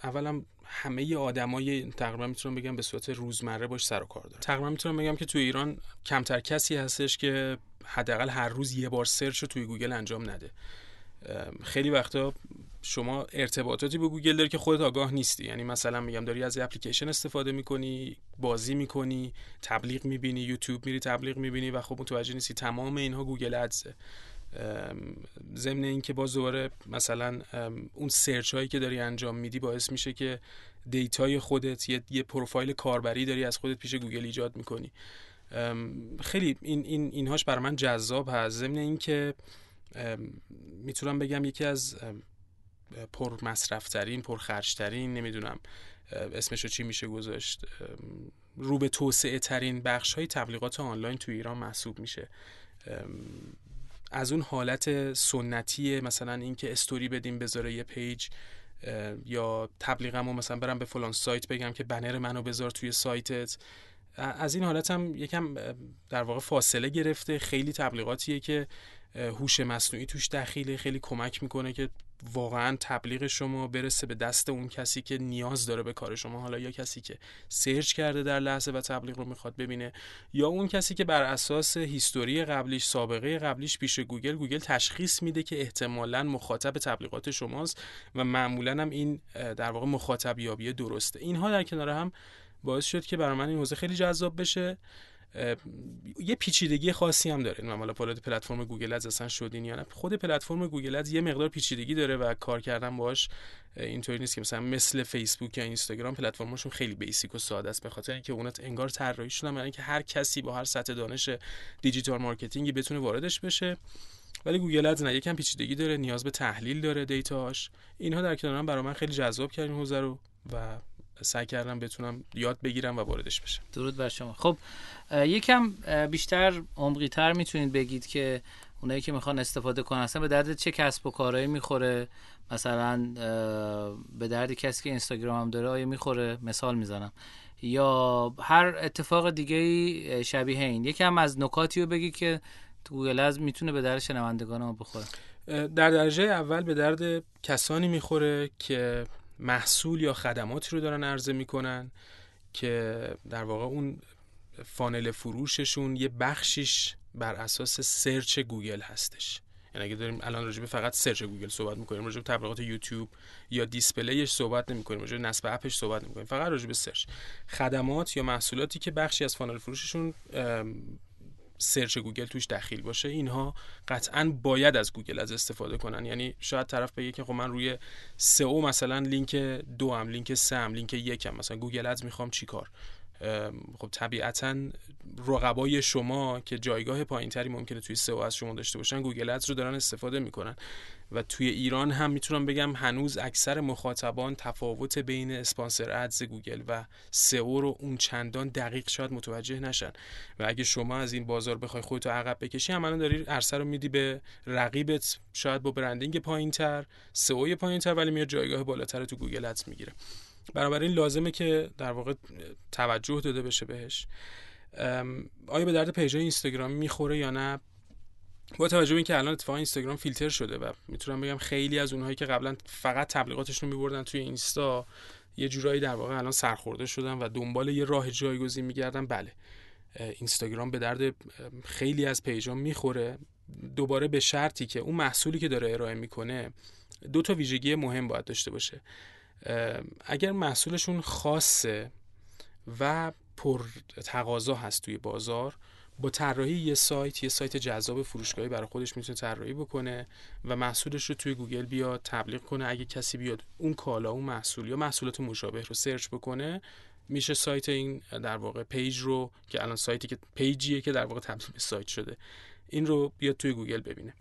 اولا همه آدمای تقریبا می‌تونم بگم به صورت روزمره باش سر و کار داره تقریبا می‌تونم بگم که توی ایران کمتر کسی هستش که حداقل هر روز یه بار search رو توی گوگل انجام نده. خیلی وقتا شما ارتباطاتی به گوگل داری که خودت آگاه نیستی. یعنی مثلا میگم داری از اپلیکیشن استفاده می‌کنی بازی می‌کنی تبلیغ می‌بینی یوتیوب میری تبلیغ می‌بینی و خب متوجه نیستی تمام اینها Google Ads ه ضمن اینکه باز دوباره مثلا اون search هایی که داری انجام میدی باعث میشه که data ی خودت یه, یه پروفایل کاربری داری از خودت پیش گوگل ایجاد می‌کنی. خیلی این, این اینهاش برای من جذاب هست. ضمن اینکه می‌تونم بگم یکی از پر مصرفترین پر خرجترین نمی‌دونم اسمشو چی میشه گذاشت رو به توسعه ترین بخش های تبلیغات آنلاین تو ایران محسوب میشه. از اون حالت سنتی مثلا اینکه استوری بدیم بذاره یه page یا تبلیغمو مثلا برم به فلان سایت بگم که بنر منو بذار توی سایتت. از این حالت هم یکم در واقع فاصله گرفته. خیلی تبلیغاتیه که هوش مصنوعی توش دخیله خیلی کمک می‌کنه که واقعا تبلیغ شما برسه به دست اون کسی که نیاز داره به کار شما. حالا یا کسی که search کرده در لحظه و تبلیغ رو می‌خواد ببینه یا اون کسی که بر اساس history قبلیش سابقه قبلیش پیش گوگل گوگل تشخیص میده که احتمالا مخاطب تبلیغات شماست و معمولا هم این در واقع مخاطب یابی درسته. اینها در کنار هم باعث شد که برای من این حوزه خیلی جذاب بشه. یه پیچیدگی خاصی هم داره. من حالا وارد پلتفرم Google Ads اصلا شدین یا نه. خود پلتفرم Google Ads یه مقدار پیچیدگی داره و کار کردن باش اینطوری نیست که مثلا مثل فیسبوک یا اینستاگرام پلتفرمشون خیلی basic و ساده است. به خاطر اینکه اونا انگار طراحی شدن برای اینکه هر کسی با هر سطح دانش digital marketing ی بتونه واردش بشه. ولی Google Ads نه یکم پیچیدگی داره نیاز به تحلیل داره data ش اینها در کنار برای من خیلی جذاب کردن حوزه رو و سعی کردم بتونم یاد بگیرم و واردش بشم.
درود بر شما. خب یکم بیشتر عمقی تر می‌تونید بگید که اونایی که می‌خوان استفاده کنن اصلا به درد چه کسب و کارهایی می‌خوره؟ مثلا به درد کسی که اینستاگرام هم داره آیا می‌خوره؟ مثال می‌زنم. یا هر اتفاق دیگه شبیه این. یکم از نکاتی رو بگی که تو گوگل از می‌تونه به درد شنوندگان ما بخوره.
در درجه اول به درد کسانی می‌خوره که محصول یا خدماتی رو دارن عرضه می‌کنن که در واقع اون funnel فروششون یه بخشیش بر اساس search گوگل هستش. یعنی اگه داریم الان راجع به فقط search گوگل صحبت می‌کنیم راجع به تبلیغات یوتیوب یا display ش صحبت نمی‌کنیم راجع به نصب اپش صحبت نمی‌کنیم فقط راجع به search. خدمات یا محصولاتی که بخشی از funnel فروششون search گوگل توش دخیل باشه اینها قطعا باید از Google Ads استفاده کنن. یعنی شاید طرف بگه که خب من روی سئو مثلا لینک دوم لینک سوم لینک یکم مثلا Google Ads می‌خوام چیکار خب طبیعتا رقبای شما که جایگاه پایینتری ممکنه توی سئو از شما داشته باشن Google Ads رو دارن استفاده می‌کنن. و توی ایران هم می‌تونم بگم هنوز اکثر مخاطبان تفاوت بین sponsor ads گوگل و سئو رو اون چندان دقیق شاید متوجه نشن. و اگه شما از این بازار بخوای خودتو عقب بکشی عملا داری عرصه رو میدی به رقیبت شاید با branding پایینتر سئو پایینتر ولی میاد جایگاه بالاتر تو Google Ads می‌گیره. بنابراین لازمه که در واقع توجه داده بشه بهش. آیا به درد page اینستاگرام می‌خوره یا نه؟ با توجه به اینکه الان اتفاقا اینستاگرام فیلتر شده و می‌تونم بگم خیلی از اونهایی که قبلا فقط تبلیغاتشون میبردن توی اینستا یه جورایی در واقع الان سرخورده شدن و دنبال یه راه جایگزین میگردن بله اینستاگرام به درد خیلی از پیجا می‌خوره. دوباره به شرطی که اون محصولی که داره ارائه می‌کنه دو تا ویژگی مهم باید داشته باشه. اگر محصولشون خاصه و پر تقاضا هست توی بازار با طراحی یه سایت یه سایت جذاب فروشگاهی برای خودش می‌تونه طراحی بکنه و محصولش رو توی گوگل بیاد تبلیغ کنه. اگه کسی بیاد اون کالا اون محصول یا محصولات مشابه رو search بکنه میشه سایت این در واقع page رو که الان سایتی که page یه که در واقع تبدیل سایت شده این رو بیاد توی گوگل ببینه.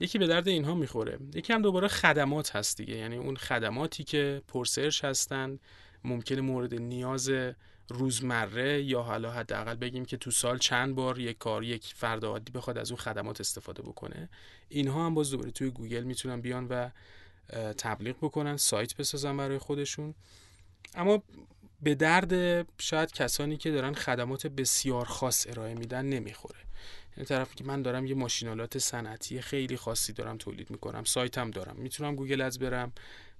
یکی به درد اینها می‌خوره. یکی هم دوباره خدمات هست دیگه. یعنی اون خدماتی که پر search هستن ممکنه مورد نیاز روزمره یا حالا حداقل بگیم که تو سال چند بار یک کار یک فرد عادی بخواد از اون خدمات استفاده بکنه. اینها هم باز دوباره توی گوگل می‌تونن بیان و تبلیغ بکنن سایت بسازن برای خودشون. اما به درد شاید کسانی که دارن خدمات بسیار خاص ارائه میدن نمی‌خوره. این طرف که من دارم یه ماشین‌آلات صنعتی خیلی خاصی دارم تولید می‌کنم سایتم دارم. می‌تونم Google Ads برم.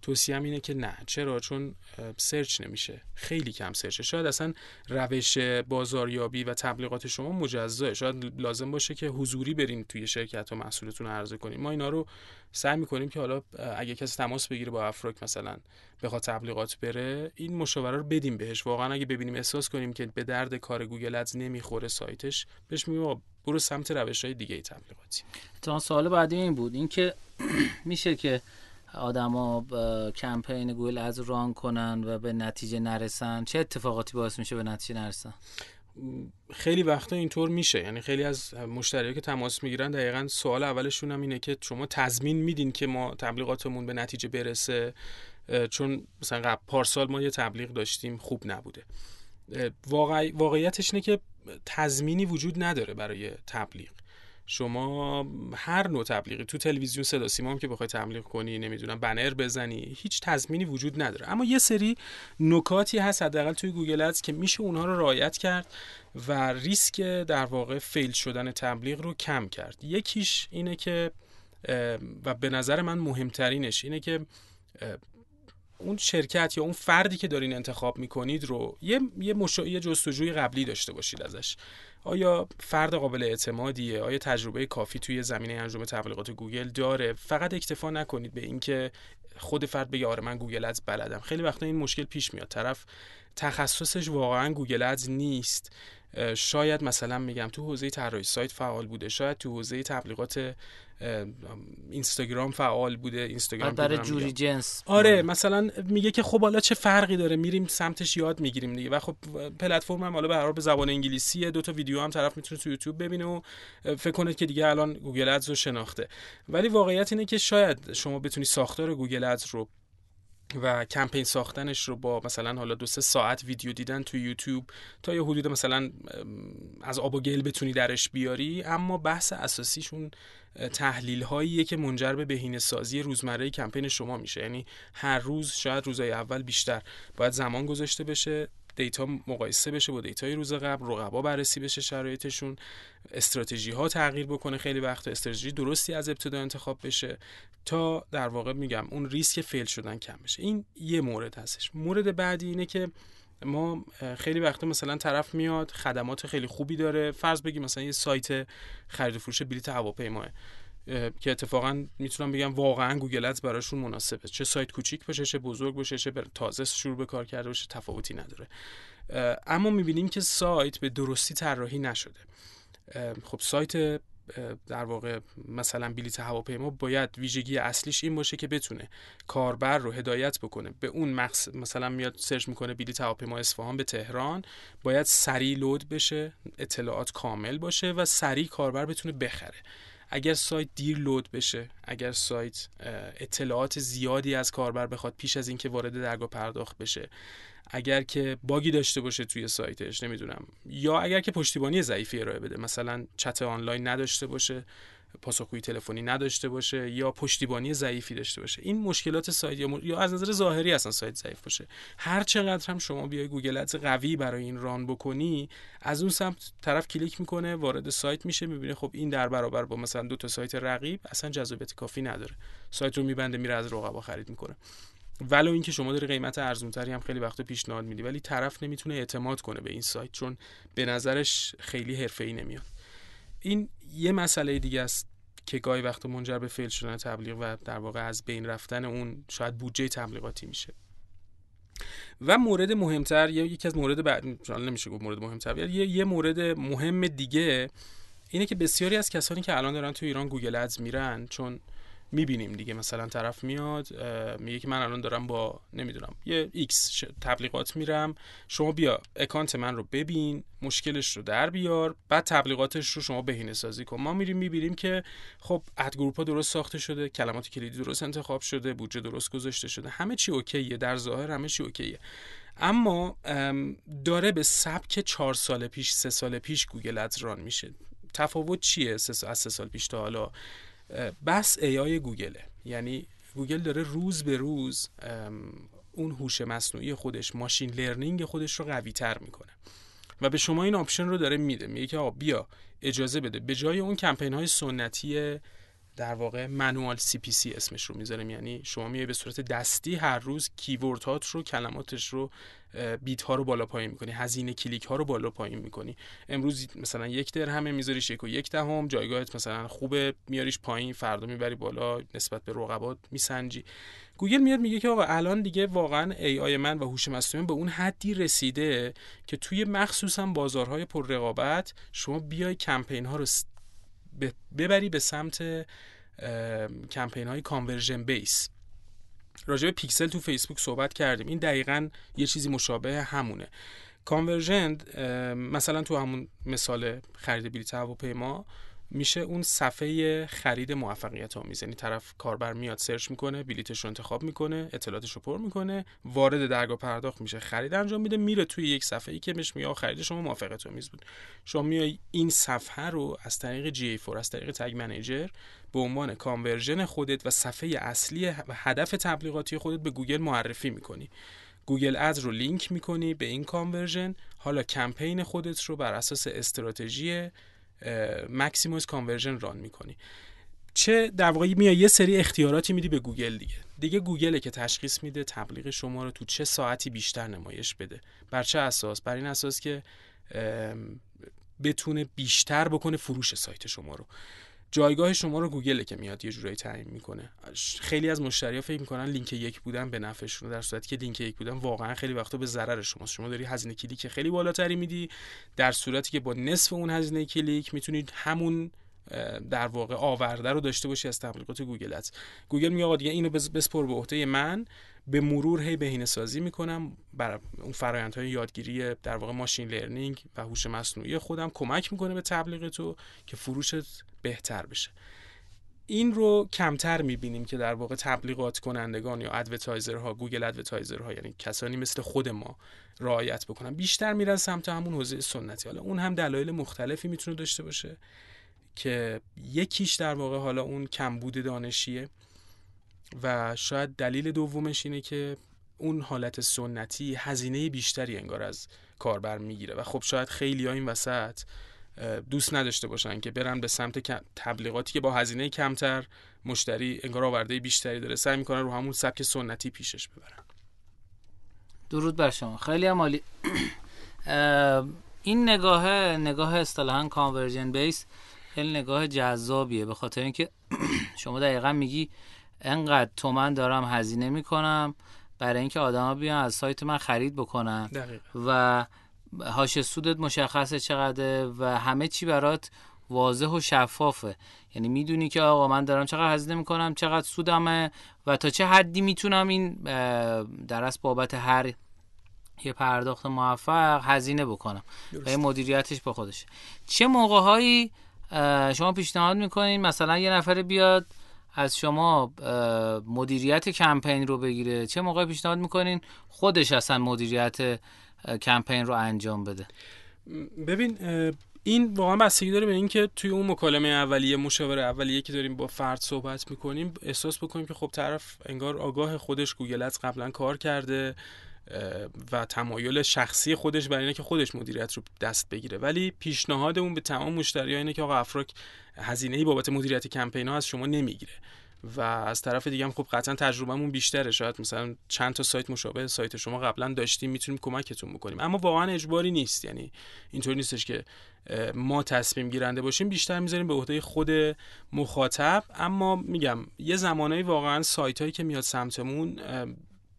توصیهم اینه که نه. چرا؟ چون search نمیشه. خیلی کم search ه. شاید اصلا روش بازاریابی و تبلیغات شما مجزاه شاید لازم باشه که حضوری برین توی شرکت و محصولتون عرضه کنیم. ما اینا رو سعی می‌کنیم که حالا اگه کسی تماس بگیره با افراک مثلا بخواد تبلیغات بره این مشاوره رو بدیم بهش. واقعا اگه ببینیم احساس کنیم که به درد کار Google Ads نمی‌خوره سایتش بهش میگیم برو سمت روش های دیگه تبلیغاتی.
تا سوال بعدی این بود اینکه میشه که آدما کمپین Google Ads run کنن و به نتیجه نرسن؟ چه اتفاقاتی باعث میشه به نتیجه نرسن؟
خیلی وقتا اینطور میشه. یعنی خیلی از مشتریایی که تماس می‌گیرن دقیقا سوال اولشون هم اینه که شما تضمین میدین که ما تبلیغاتمون به نتیجه برسه؟ چون مثلا قبل پارسال ما یه تبلیغ داشتیم خوب نبوده. واقع... واقعیتش اینه که تضمینی وجود نداره برای تبلیغ. شما هر نوع تبلیغی تو تلویزیون صدا سیما هم که بخوای تبلیغ کنی نمی‌دونم بنر بزنی هیچ تضمینی وجود نداره. اما یه سری نکاتی هست حداقل توی گوگل ادز که میشه اونها رو رعایت کرد و ریسک در واقع فیل شدن تبلیغ رو کم کرد. یکیش اینه که و به نظر من مهمترینش اینه که اون شرکت یا اون فردی که دارین انتخاب می‌کنید رو یه یه, مشا... یه جستجوی قبلی داشته باشید ازش. آیا فرد قابل اعتمادیه؟ آیا تجربه کافی توی زمینه انجام تبلیغات گوگل داره؟ فقط اکتفا نکنید به اینکه خود فرد بگه آره من Google Ads بلدم. خیلی وقتا این مشکل پیش میاد. طرف تخصصش واقعا Google Ads نیست. شاید مثلا میگم تو حوزه طراحی سایت فعال بوده. شاید تو حوزه تبلیغات اینستاگرام فعال بوده اینستاگرام
برای جوری جنس.
آره مثلا میگه که خب حالا چه فرقی داره؟ میریم سمتش یاد می‌گیریم دیگه. و خب پلتفرم هم حالا به هر به زبان انگلیسیه. دو تا ویدیو هم طرف می‌تونه تو یوتیوب ببینه و فکر کنه که دیگه الان Google Ads رو شناخته. ولی واقعیت اینه که شاید شما بتونی ساختار Google Ads رو و کمپین ساختنش رو با مثلا حالا دو سه ساعت ویدیو دیدن تو یوتیوب تا یه حدود مثلا از آب و گل بتونی درش بیاری. اما بحث اساسیشون تحلیل هاییه که منجر به بهینه سازی روزمره کمپین شما میشه. یعنی هر روز شاید روزهای اول بیشتر. باید زمان گذاشته بشه. data مقایسه بشه با data ی روز قبل رقبا بررسی بشه شرایطشون استراتژی ها تغییر بکنه خیلی وقت استراتژی درستی از ابتدا انتخاب بشه تا در واقع میگم اون ریسک fail شدن کم بشه. این یه مورد هستش. مورد بعدی اینه که ما خیلی وقتا مثلا طرف میاد خدمات خیلی خوبی داره. فرض بگیم مثلا یه سایت خرید و فروش بلیط هواپیماه. که اتفاقا می‌تونم بگم واقعا Google Ads براشون مناسبه. چه سایت کوچیک باشه چه بزرگ باشه چه تازه شروع به کار کرده باشه تفاوتی نداره. اما می‌بینیم که سایت به درستی طراحی نشده. خب سایت در واقع مثلا بلیت هواپیما باید ویژگی اصلیش این باشه که بتونه کاربر رو هدایت بکنه. به اون مقص... مثلا میاد search می‌کنه بلیت هواپیما اصفهان به تهران باید سریع لود بشه اطلاعات کامل باشه و سریع کاربر بتونه بخره. اگر سایت دیر لود بشه اگر سایت اطلاعات زیادی از کاربر بخواد پیش از اینکه وارد درگاه پرداخت بشه اگر که باگی داشته باشه توی سایتش نمی‌دونم. یا اگر که پشتیبانی ضعیفی ارائه بده مثلا چت آنلاین نداشته باشه پاسخگویی تلفنی نداشته باشه یا پشتیبانی ضعیفی داشته باشه. این مشکلات سایت یا, یا از نظر ظاهری اصلا سایت ضعیف باشه. هر چقدر هم شما بیای Google Ads قوی برای این run بکنی از اون سمت طرف کلیک می‌کنه وارد سایت میشه می‌بینه خب این در برابر با مثلا دو تا سایت رقیب اصلا جذابیت کافی نداره. سایت رو میبنده میره از رقبا خرید می‌کنه. ولو اینکه شما داری قیمت ارزونتری هم خیلی وقتا پیشنهاد میدی ولی طرف نمی‌تونه اعتماد کنه به این سایت چون به نظرش خیلی حرفه‌ای نمیاد. این یه مسئله دیگه است که گاهی وقت منجر به fail شدن تبلیغ و در واقع از بین رفتن اون شاید بودجه تبلیغاتی میشه. و مورد مهمتر یکی از مورد بعد نمیشه گفت مورد مهمتر یه یه مورد مهم دیگه اینه که بسیاری از کسانی که الان دارن تو ایران Google Ads میرن چون می‌بینیم دیگه. مثلا طرف میاد میگه که من الان دارم با نمی‌دونم یه X تبلیغات میرم. شما بیا اکانت من رو ببین مشکلش رو در بیار بعد تبلیغاتش رو شما بهینه سازی کن. ما میریم می‌بینیم که خب ad group ها درست ساخته شده کلمات کلیدی درست انتخاب شده بودجه درست گذاشته شده. همه چی OK ه در ظاهر همه چی OK ه. اما داره به سبک چهار سال پیش سه سال پیش Google Ads run میشه. تفاوت چیه از سه سال پیش تا حالا؟ بحث AI گوگله. یعنی گوگل داره روز به روز اون هوش مصنوعی خودش machine learning خودش رو قوی تر می‌کنه. و به شما این option رو داره میده. میگه که بیا اجازه بده. به جای اون کمپین های سنتی در واقع manual CPC اسمش رو می‌ذاریم. یعنی شما میای به صورت دستی هر روز keyword هات رو کلماتش رو bid ها رو بالا پایین می‌کنی. هزینه کلیک ها رو بالا پایین می‌کنی. امروز مثلا یک درهم میذاریش یک و یک دهم. جایگاهت مثلا خوبه میاریش پایین فردا می‌بری بالا نسبت به رقبات میسنجی. گوگل میاد میگه که آقا الان دیگه واقعا AI من و هوش مصنوعی به اون حدی رسیده که توی مخصوصا بازارهای پر رقابت شما بیای کمپین ها رو ببری به سمت کمپین های conversion base. راجع به پیکسل تو فیسبوک صحبت کردیم. این دقیقا یه چیزی مشابه همونه. conversion مثلا تو همون مثال خرید بلیط هواپیما میشه اون صفحه خرید موفقیت آمیز. یعنی طرف کاربر میاد search می‌کنه بلیتش رو انتخاب می‌کنه اطلاعاتش رو پر می‌کنه وارد درگاه پرداخت میشه. خرید انجام میده میره توی یک صفحه ای که بهش میگه خرید شما موفقیت آمیز بود. شما میای این صفحه رو از طریق G 4 از طریق Tag Manager به عنوان conversion خودت و صفحه اصلی هدف تبلیغاتی خودت به گوگل معرفی می‌کنی. Google Ads رو لینک می‌کنی به این conversion. حالا کمپین خودت رو بر اساس استراتژی maximize conversion run می‌کنی. چه در واقع میای یه سری اختیاراتی میدی به گوگل دیگه. دیگه گوگله که تشخیص میده تبلیغ شما رو تو چه ساعتی بیشتر نمایش بده. بر چه اساس؟ بر این اساس که بتونه بیشتر بکنه فروش سایت شما رو. جایگاه شما رو گوگل که میاد یه جورایی تعیین می‌کنه. خیلی از مشتریا فکر می‌کنن لینک یک بودن به نفعشون در صورتی که لینک یک بودن واقعا خیلی وقتا به ضرر شماست. شما داری هزینه کلیک خیلی بالاتری میدی در صورتی که با نصف اون هزینه کلیک می‌تونید همون در واقع آورده رو داشته باشی از تبلیغات گوگل ادز گوگل میگه آقا دیگه اینو بسپر به عهده من. به مرور هی بهینه سازی می‌کنم. بر اون فرایندهای یادگیری در واقع machine learning و هوش مصنوعی خودم کمک می‌کنه به تبلیغ تو که فروشت بهتر بشه. این رو کمتر می‌بینیم که در واقع تبلیغات کنندگان یا advertiser ها گوگل advertiser ها یعنی کسانی مثل خود ما رعایت بکنن. بیشتر میرن سمت همون حوزه سنتی. حالا اون هم دلایل مختلفی می‌تونه داشته باشه که یکیش در واقع حالا اون کمبود دانشیه. و شاید دلیل دومش اینه که اون حالت سنتی هزینه بیشتری انگار از کاربر می‌گیره. و خب شاید خیلی ها این وسط دوست نداشته باشن که برن به سمت تبلیغاتی که با هزینه کمتر مشتری انگار آورده بیشتری داره سعی می‌کنن رو همون سبک سنتی پیشش ببرن.
درود بر شما. خیلی عمالی این نگاه نگاه اصطلاحا کانورژن بیس خیلی نگاه جذابیه. به خاطر اینکه شما دقیقا میگی انقدر تومن دارم هزینه می‌کنم برای اینکه آدما بیان از سایت من خرید بکنن. و هاش سودت مشخصه چقدر و همه چی برات واضح و شفافه. یعنی می‌دونی که آقا من دارم چقدر هزینه می‌کنم چقدر سودمه و تا چه حدی می‌تونم این در از بابت هر یه پرداخت موفق هزینه بکنم. و مدیریتش به خودش چه موقع هایی شما پیشنهاد می‌کنین مثلا یه نفر بیاد از شما مدیریت کمپین رو بگیره. چه موقع پیشنهاد می‌کنین خودش اصلا مدیریت کمپین رو انجام بده؟
ببین این واقعا بستگی داره به اینکه توی اون مکالمه اولیه مشاوره اولیه که داریم با فرد صحبت می‌کنیم احساس بکنیم که خب طرف انگار آگاه خودش گوگل از قبلا کار کرده. و تمایل شخصی خودش برای اینه که خودش مدیریت رو دست بگیره. ولی پیشنهادمون به تمام مشتریان اینه که آقا افراک هزینه ای بابت مدیریت کمپین ها از شما نمی‌گیره. و از طرف دیگه هم خب قطعا تجربهمون بیشتره. شاید مثلا چند تا سایت مشابه سایت شما قبلا داشتیم می‌تونیم کمکتون بکنیم. اما واقعا اجباری نیست. یعنی اینطور نیستش که ما تصمیم گیرنده باشیم بیشتر می‌ذاریم به عهده خود مخاطب. اما میگم یه زمانایی واقعا سایت هایی که میاد سمتمون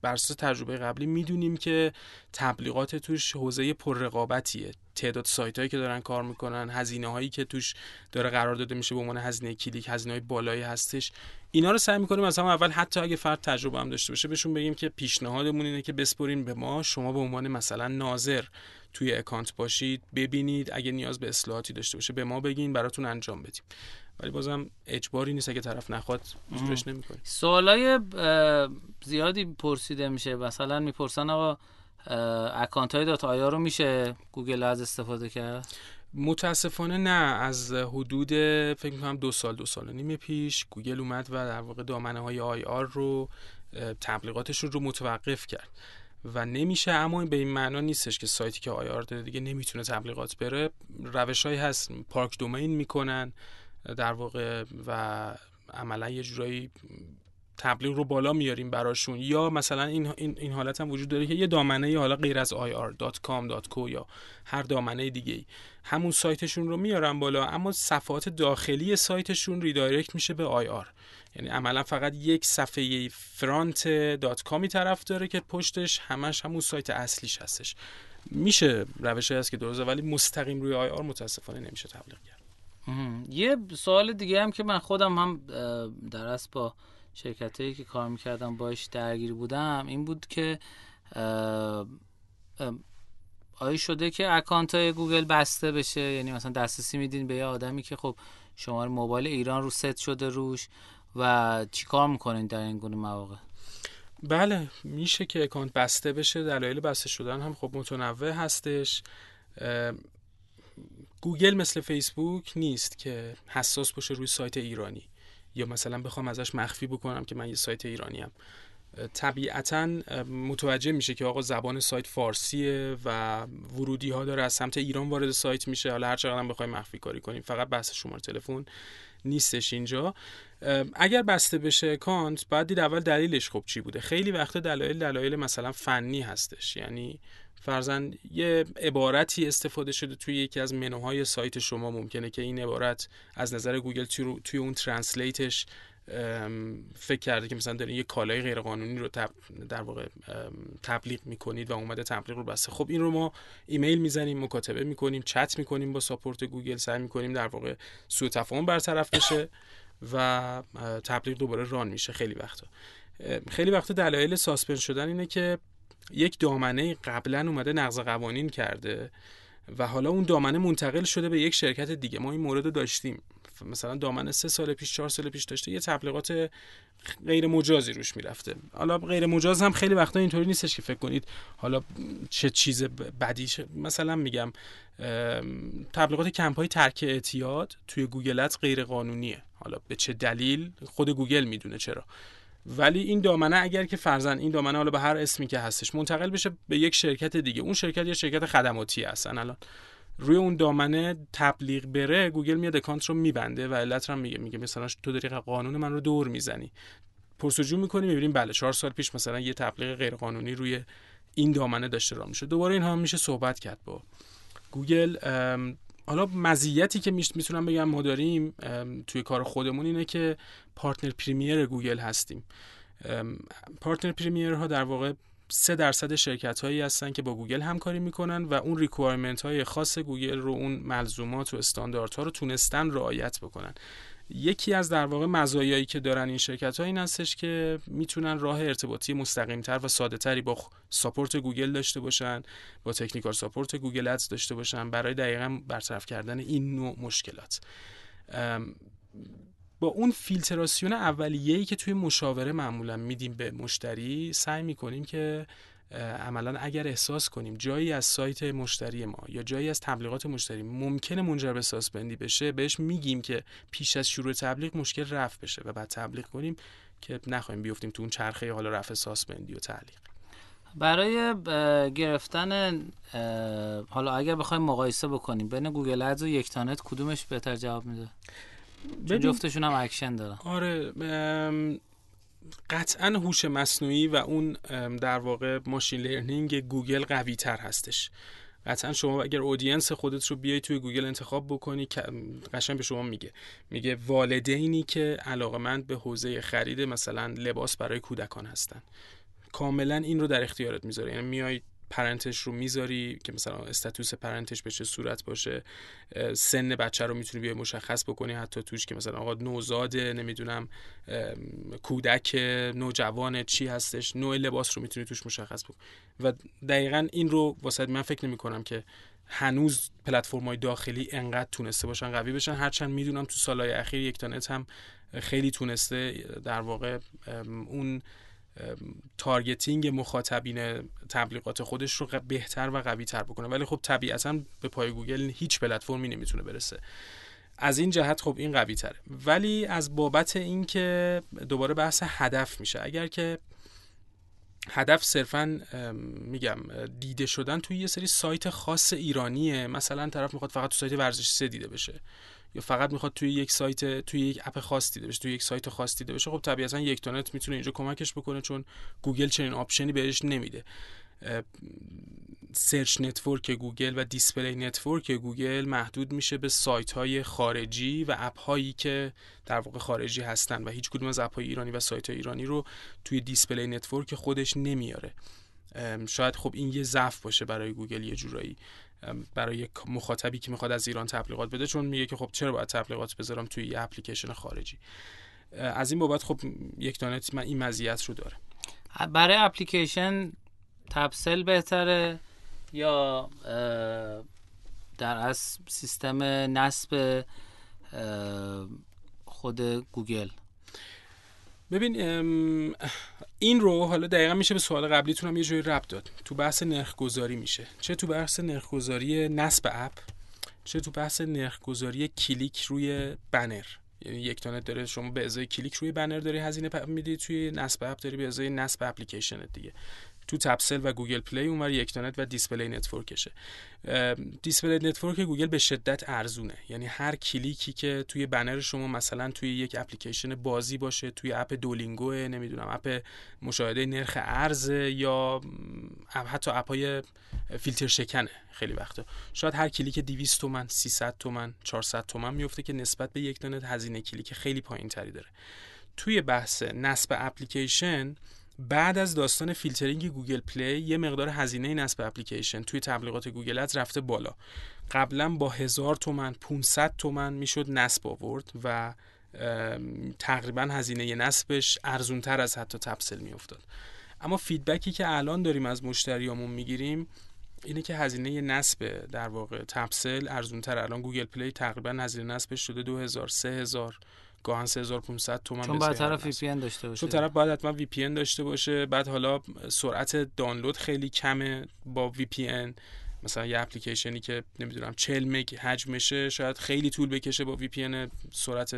بر اساس تجربه قبلی می‌دونیم که تبلیغات توش حوزه پررقابتیه. تعداد سایت هایی که دارن کار می‌کنن هزینه هایی که توش داره قرار داده میشه به عنوان هزینه کلیک هزینه های بالایی هستش. اینا رو سعی می‌کنیم از اول حتی اگه فرد تجربه هم داشته باشه بهشون بگیم که پیشنهادمون اینه که بسپرین به ما. شما به عنوان مثلا ناظر توی اکانت باشید ببینید. اگه نیاز به اصلاحاتی داشته باشه به ما بگین براتون انجام بدیم. ولی بازم اجباری نیست اگه طرف نخواد زورش نمی‌کنیم.
سوالای زیادی پرسیده میشه. مثلا می‌پرسن آقا اکانت های دات آی آر رو میشه گوگل ادز استفاده کرد؟
متاسفانه نه. از حدود فکر می‌کنم دو سال دو سال و نیم پیش گوگل اومد و در واقع دامنه های IR رو تبلیغاتشون رو متوقف کرد. و نمیشه اما به این معنا نیستش که سایتی که IR داره دیگه نمی‌تونه تبلیغات بره. روش هایی هست. park domain می‌کنن. در واقع و عملا یه جورایی تبلیغ رو بالا میاریم براشون. یا مثلا این, این, حالت هم وجود داره که یه دامنه حالا غیر از ir.com.co یا هر دامنه دیگه ای همون سایتشون رو میارن بالا اما صفحات داخلی سایتشون redirect میشه به IR یعنی عملا فقط یک صفحه front دات کامی طرف داره که پشتش همش همون سایت اصلیش هستش. میشه روشی هست که درسته ولی مستقیم روی IR متاسفانه نمیشه تبلیغ کرد.
یه سوال دیگه هم که من خودم هم در اصل با شرکت که کار می‌کردم باش درگیر بودم این بود که آیا شده که اکانت های گوگل بسته بشه. یعنی مثلا دسترسی میدین به یه آدمی که خب شماره موبایل ایران رو ست شده روش و چیکار می‌کنین در این گونه مواقع؟
بله میشه که اکانت بسته بشه. دلایل بسته شدن هم خب متنوع هستش. گوگل مثل فیسبوک نیست که حساس باشه روی سایت ایرانی. یا مثلا بخوام ازش مخفی بکنم که من یه سایت ایرانی هم طبیعتا متوجه میشه که آقا زبان سایت فارسیه و ورودی ها داره از سمت ایران وارد سایت میشه. حالا هر چقدر هم بخوایم مخفی کاری کنیم فقط بحث شماره تلفن نیستش اینجا. اگر بسته بشه اکانت باید دید اول دلیلش خب چی بوده. خیلی وقتا دلایل دلایل مثلا فنی هستش. یعنی فرضاً یه عبارتی استفاده شده توی یکی از منوهای سایت شما ممکنه که این عبارت از نظر گوگل توی, اون translate ش فکر کرده که مثلا دارین یه کالای غیرقانونی رو در واقع تبلیغ می‌کنید و اومده تبلیغ رو بسته. خب این رو ما ایمیل می‌زنیم مکاتبه می‌کنیم چت می‌کنیم با support گوگل سعی می‌کنیم در واقع سوء تفاهم برطرف بشه و تبلیغ دوباره run میشه. خیلی وقتا. خیلی وقتا دلایل suspend شدن اینه که یک دامنه قبلا اومده نقض قوانین کرده و حالا اون دامنه منتقل شده به یک شرکت دیگه. ما این مورد داشتیم. مثلا دامنه سه سال پیش چهار سال پیش داشته یه تبلیغات غیر مجازی روش می‌رفته. حالا غیر مجاز هم خیلی وقتا اینطوری نیستش که فکر کنید حالا چه چیز بدی مثلا میگم تبلیغات کمپ های ترک اعتیاد توی گوگل غیر قانونیه حالا به چه دلیل؟ خود گوگل می‌دونه چرا. ولی این دامنه اگر که فرضاً این دامنه حالا به هر اسمی که هستش منتقل بشه به یک شرکت دیگه. اون شرکت یا شرکت خدماتی هستن. الان روی اون دامنه تبلیغ بره گوگل میاد اکانت رو میبنده و علت رو میگه. میگه مثلا تو داری قانون من رو دور می‌زنی. پرس‌وجو می‌کنی می‌بینیم بله چهار سال پیش مثلا یه تبلیغ غیرقانونی روی این دامنه داشته رفته میشه دوباره این هم میشه صحبت کرد با گوگل. حالا مزیتی که می‌تونم بگم ما داریم توی کار خودمون اینه که partner premier گوگل هستیم. partner premier ها در واقع سه درصد شرکت هایی هستن که با گوگل همکاری می‌کنن و اون requirement های خاص گوگل رو اون ملزومات و استانداردها رو تونستن رعایت بکنن. یکی از در واقع مزایایی که دارن این شرکت ها این هستش که می‌تونن راه ارتباطی مستقیم تر و ساده تری با support گوگل داشته باشن با technical support Google Ads داشته باشن برای دقیقا برطرف کردن این نوع مشکلات. با اون فیلتراسیون اولیه‌ای که توی مشاوره معمولا میدیم به مشتری سعی می‌کنیم که عملا اگر احساس کنیم جایی از سایت مشتری ما یا جایی از تبلیغات مشتری ممکنه منجر به suspend ی بشه بهش میگیم که پیش از شروع تبلیغ مشکل رفع بشه و بعد تبلیغ کنیم که نخواهیم بیفتیم تو اون چرخه حالا رفع suspend ی و تعلیق.
برای گرفتن حالا اگر بخوایم مقایسه بکنیم بین Google Ads و یکتانت کدومش بهتر جواب میده؟ جفتشون هم auction دارن.
آره قطعا هوش مصنوعی و اون در واقع machine learning گوگل قوی تر هستش. قطعا شما اگر audience خودت رو بیای توی گوگل انتخاب بکنی قشنگ به شما میگه. میگه والدینی که علاقمند به حوزه خرید مثلا لباس برای کودکان هستن. کاملا این رو در اختیارت می‌ذاره. یعنی میای parent ش رو می‌ذاری که مثلا status parent ش به چه صورت باشه سن بچه رو می‌تونی بیای مشخص بکنی حتی توش که مثلا آقا نوزاده نمی‌دونم کودک نوجوان چی هستش نوع لباس رو می‌تونی توش مشخص بکنی. و دقیقا این رو واسه من فکر نمی کنم که هنوز پلتفرم های داخلی انقدر تونسته باشن قوی بشن. هرچند می‌دونم تو سالهای اخیر یکتانت هم خیلی تونسته در واقع اون targeting مخاطبین تبلیغات خودش رو بهتر و قوی تر بکنه. ولی خب طبیعتا به پای گوگل هیچ پلتفرمی نمی‌تونه برسه. از این جهت خب این قوی تره ولی از بابت اینکه دوباره بحث هدف میشه اگر که هدف صرفا میگم دیده شدن توی یه سری سایت خاص ایرانیه مثلا طرف می‌خواد فقط تو سایت ورزش سه دیده بشه. یا فقط می‌خواد توی یک سایت توی یک اپ خاص دیده بشه توی یک سایت خاص دیده بشه خب طبیعتا یکتانت می‌تونه اینجا کمکش بکنه چون گوگل چنین option ی بهش نمیده. search network گوگل و display network گوگل محدود میشه به سایت های خارجی و اپ هایی که در واقع خارجی هستن و هیچ کدوم از اپ های ایرانی و سایت های ایرانی رو توی display network خودش نمیاره. شاید خب این یه ضعف باشه برای گوگل یه جورایی. برای مخاطبی که می‌خواد از ایران تبلیغات بده چون میگه که خب چرا باید تبلیغات بذارم توی یه اپلیکیشن خارجی؟ از این بابت خب یکتانت من این مزیت رو داره.
برای اپلیکیشن تپسل بهتره یا در از سیستم نصب خود گوگل؟
ببین این رو حالا دقیقا میشه به سوال قبلیتون هم یه جوری ربط داد. تو بحث نرخ گذاری میشه. چه تو بحث نرخ گذاری نصب اپ چه تو بحث نرخ گذاری کلیک روی بنر. یعنی یکتانت داره شما به ازای کلیک روی بنر داری هزینه میدی توی نصب اپ داری به ازای نصب اپلیکیشن دیگه. تپسل و گوگل پلی اونور یکتانت و display network شه. display network گوگل به شدت ارزونه. یعنی هر کلیکی که توی بنر شما مثلا توی یک اپلیکیشن بازی باشه توی اپ دولینگو نمی‌دونم اپ مشاهده نرخ ارز یا حتی اپای فیلتر شکنه خیلی وقتا. شاید هر کلیک 200 تومن 300 تومن 400 تومن میفته که نسبت به یکتانت هزینه کلیک خیلی پایین تری داره. توی بحث نصب اپلیکیشن بعد از داستان فیلترینگ گوگل پلی یه مقدار هزینه نصب اپلیکیشن توی تبلیغات Google Ads رفته بالا. قبلا با هزار تومن 500 تومن می‌شد نصب آورد و تقریبا هزینه نصبش ارزونتر از حتی تپسل میافتاد. اما feedback ی که الان داریم از مشتریامون می‌گیریم اینه که هزینه نصب در واقع تپسل ارزونتر. الان گوگل پلی تقریبا هزینه نصبش شده 2000 3000 گاهاً 3500 تومن
چون باید طرف VPN داشته باشه.
چون طرف باید حتما VPN داشته باشه. بعد حالا سرعت دانلود خیلی کمه با VPN مثلا یه اپلیکیشنی که نمی‌دونم 40 مگ حجمشه شاید خیلی طول بکشه با VPN سرعت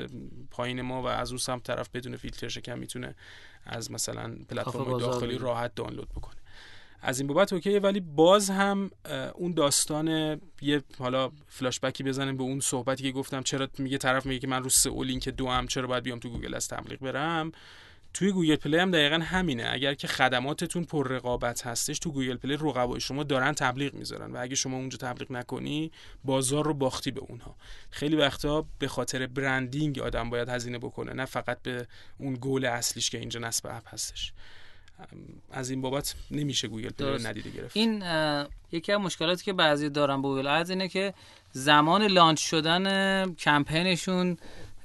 پایین ما و از اون سمت طرف بدون فیلتر شکن می‌تونه از مثلا پلتفرم داخلی راحت دانلود بکنه. از این بابت okay ه ولی باز هم اون داستان یه حالا فلاش بکی بزنیم به اون صحبتی که گفتم چرا میگه طرف میگه که من رو سئو لینک دوام چرا باید بیام تو گوگل ادز تبلیغ برم؟ توی گوگل پلی هم دقیقا همینه. اگر که خدماتتون پر رقابت هستش تو گوگل پلی رقبای شما دارن تبلیغ می‌ذارن و اگه شما اونجا تبلیغ نکنی بازار رو باختی به اونها. خیلی وقتا به خاطر branding آدم باید هزینه بکنه نه فقط به اون گول اصلیش که اینجا نصب اپ هستش. از این بابت نمیشه گوگل پلی ندیده گرفت.
این یکی از مشکلاتی که بعضی دارن با Google Ads اینه که زمان launch شدن کمپینشون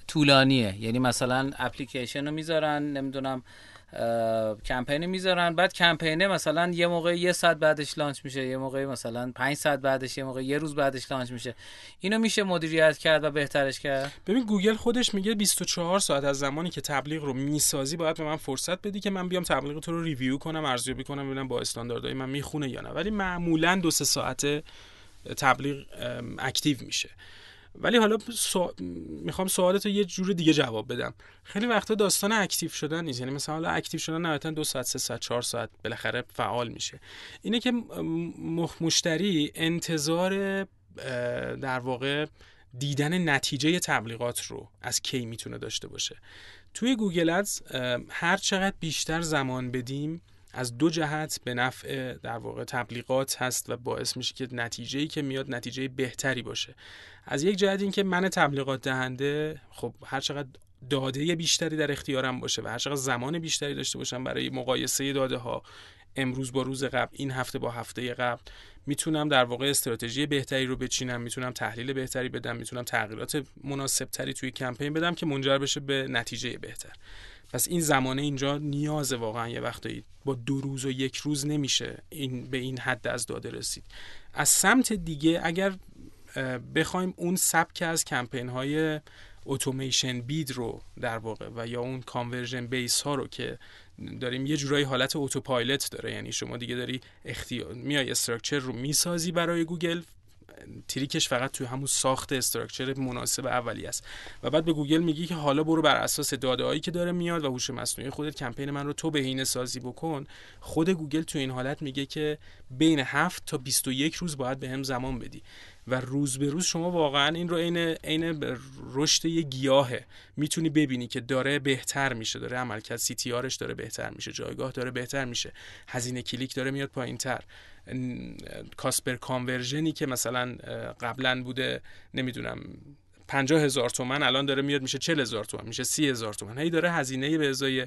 طولانیه. یعنی مثلا اپلیکیشن رو می‌ذارن نمی‌دونم کمپینی می‌ذارن بعد کمپینه مثلا یه موقع یه ساعت بعدش launch میشه یه موقع مثلا پنج ساعت بعدش یه موقع یه روز بعدش launch میشه. اینو میشه مدیریت کرد و بهترش کرد؟
ببین گوگل خودش میگه 24 ساعت از زمانی که تبلیغ رو می‌سازی باید به من فرصت بدی که من بیام تبلیغ تو رو review کنم ارزیابی کنم ببینم با استانداردهای من می‌خونه یا نه. ولی معمولا دو سه ساعت تبلیغ active میشه. ولی حالا سو... می‌خوام سوالت رو یه جور دیگه جواب بدم. خیلی وقتا داستان active شدن نیست. یعنی مثلا حالا active شدن نهایتا دو ساعت سه ساعت چهار ساعت بالاخره فعال میشه. اینه که مشتری انتظار در واقع دیدن نتیجه تبلیغات رو از کی می‌تونه داشته باشه. توی Google Ads هر چقدر بیشتر زمان بدیم از دو جهت به نفع در واقع تبلیغات هست و باعث میشه که نتیجه‌ای که میاد نتیجه بهتری باشه. از یک جهت این که من تبلیغات دهنده خب هر چقدر داده بیشتری در اختیارم باشه و هر چقدر زمان بیشتری داشته باشم برای مقایسه داده ها امروز با روز قبل این هفته با هفته قبل می‌تونم در واقع استراتژی بهتری رو بچینم می‌تونم تحلیل بهتری بدم می‌تونم تغییرات مناسب تری توی کمپین بدم که منجر بشه به نتیجه بهتر. پس این زمانه اینجا نیاز واقعا یه وقتایی با دو روز و یک روز نمیشه این به این حد از داده رسید. از سمت دیگه اگر بخوایم اون سبک از کمپین های automation bid رو در واقع و یا اون conversion base ها رو که داریم یه جورایی حالت autopilot داره یعنی شما دیگه داری اختیار میای structure رو می‌سازی برای گوگل trick ش فقط توی همون ساخت structure مناسب اولیه است. و بعد به گوگل میگی که حالا برو بر اساس داده هایی که داره میاد و هوش مصنوعی خودت کمپین من رو تو بهینه سازی بکن. خود گوگل تو این حالت میگه که بین 7 تا 21 روز باید به هم زمان بدی. و روز به روز شما واقعا این رو عین عین رشد یه گیاهه. می‌تونی ببینی که داره بهتر میشه. داره عملکرد CTR ش داره بهتر میشه. جایگاه داره بهتر میشه. هزینه کلیک داره میاد پایینتر. cost per conversion ی که مثلا قبلا بوده نمی‌دونم پنجاه هزار تومن الان داره میاد میشه چل هزار تومن میشه سی هزار تومن. هی داره هزینه به ازای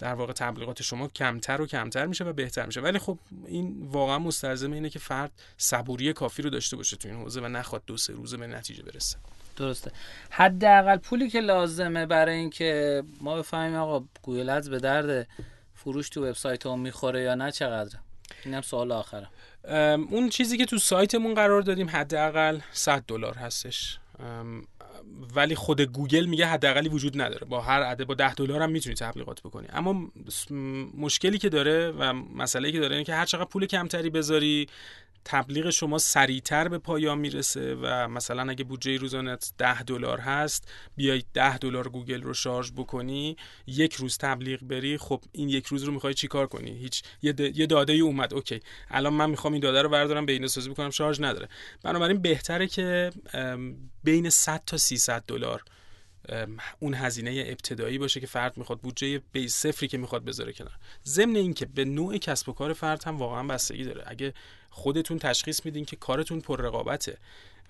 در واقع تبلیغات شما کمتر و کمتر میشه و بهتر میشه. ولی خب این واقعا مستلزم اینه که فرد صبوری کافی رو داشته باشه تو این حوزه و نخواد دو سه روزه به نتیجه برسه.
درسته. حداقل پولی که لازمه برای اینکه ما بفهمیم آقا گوگل به درد فروش تو وبسایت هم می‌خوره یا نه چقدره؟ اینم سوال آخره.
اون چیزی که تو سایتمون قرار دادیم حداقل 100 دلار هستش. ولی خود گوگل میگه حداقلی وجود نداره. با هر عدد با 10 دلار هم می‌تونی تبلیغات بکنی. اما مشکلی که داره و مسئله که داره اینه که هر چقدر پول کمتری بذاری تبلیغ شما سریعتر به پایان می‌رسه و مثلا اگه بودجه روزانه 10 دلار هست بیای 10 دلار گوگل رو شارژ بکنی یک روز تبلیغ بری خب این یک روز رو می‌خوای چیکار کنی؟ هیچ یه, داده ای اومد اوکی. الان من می‌خوام این داده رو بردارم بین سازی بکنم شارژ نداره. بنابراین بهتره که بین 100 تا 300 دلار اون هزینه ابتدایی باشه که فرد می‌خواد بودجه بیس صفری که می‌خواد بذاره کنار. ضمن اینکه به نوع کسب و کار فرد هم واقعا بستگی داره. اگه خودتون تشخیص میدین که کارتون پر رقابته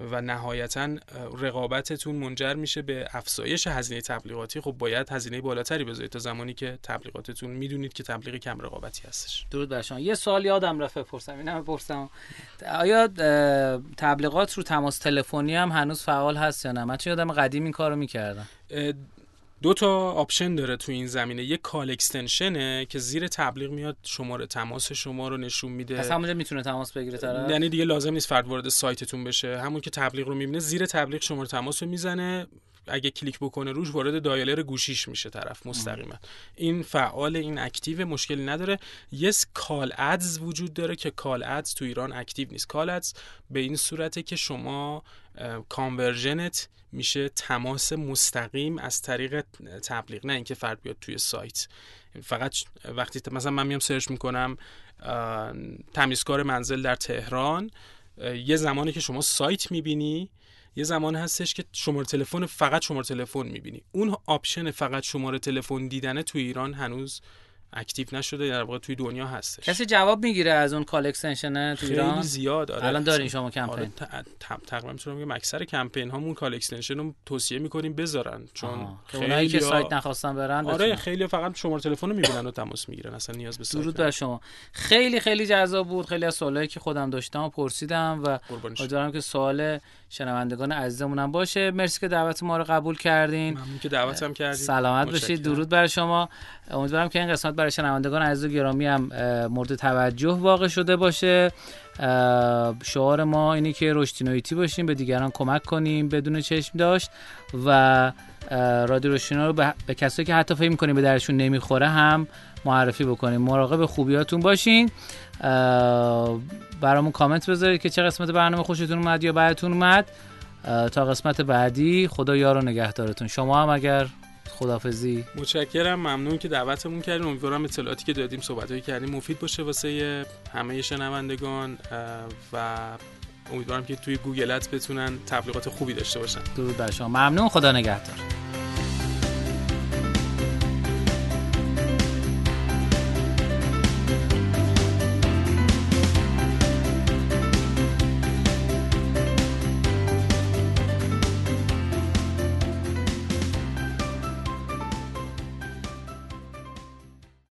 و نهایتا رقابتتون منجر میشه به افزایش هزینه تبلیغاتی. خب باید هزینه بالاتری بذارید تا زمانی که تبلیغاتتون می‌دونید که تبلیغ کم رقابتی هستش.
درود بر شما. یه سوال یادم رفت بپرسم اینم بپرسم. آیا تبلیغات رو تماس تلفنی هم هنوز فعال هست یا نه؟ من چه یادم قدیم این کارو می‌کردم.
دو تا آپشن داره تو این زمینه. یک call extension ه که زیر تبلیغ میاد شماره تماس شما رو نشون میده.
پس همونجا می‌تونه تماس بگیره طرف؟
یعنی دیگه لازم نیست فرد وارد سایتتون بشه. همون که تبلیغ رو می‌بینه زیر تبلیغ شماره تماس رو می‌زنه. اگه کلیک بکنه روش وارد dialer گوشیش میشه طرف مستقیما. این فعال این active مشکلی نداره. یه call ads وجود داره که call ads تو ایران active نیست. call ads به این صورته که شما conversion ت میشه تماس مستقیم از طریق تبلیغ نه اینکه فرد بیاد توی سایت. فقط وقتی مثلا من میام search می‌کنم تمیزکار منزل در تهران یه زمانی که شما سایت می‌بینی یه زمان هستش که شماره تلفن فقط شماره تلفن می‌بینی. اون آپشن فقط شماره تلفن دیدنه تو ایران هنوز active نشده در واقع توی دنیا هستش.
کسی جواب می‌گیره از اون call extension
تو ایران؟ خیلی زیاد آره.
الان دارین شما کمپین آره
تقریبا می‌تونم بگم اکثر کمپین هامون call extension رو توصیه می‌کنیم بذارن. چون
خیلی که سایت نخواستن برن
آره خیلی فقط شماره تلفن رو می‌بینن و تماس می‌گیرن اصلا نیاز به
سایت درود بر شما. خیلی خیلی جذاب بود. خیلی از سوالایی که خودم داشتم و پرسیدم و امیدوارم که سوال شنوندگان عزیزمون باشه. مرسی که دعوت ما رو قبول کردین.
ممنون که دعوتم کردین.
سلامت باشید درود بر شما. امیدوارم که این قسمت برای شنوندگان عزیز و گرامی هم مورد توجه واقع شده باشه. شعار ما اینه که رشدینویتی باشیم به دیگران کمک کنیم بدون چشم داشت و رادیو روشینا رو به, کسایی که حتی فکر می‌کنیم به درشون نمی‌خوره هم معرفی بکنیم. مراقب خوبیاتون باشین. برامون کامنت بذارید که چه قسمت برنامه خوشتون اومد یا بعدتون اومد. تا قسمت بعدی خدا یار و نگهدارتون. شما هم اگر خدافزی
متشکرم. ممنون که دعوتمون کردیم. امیدوارم اطلاعاتی که دادیم صحبتایی کردیم مفید باشه واسه همه شنوندگان و امیدوارم که توی گوگلت بتونن تبلیغات خوبی داشته باشن.
درود بر شما. ممنون. خدا نگهدار.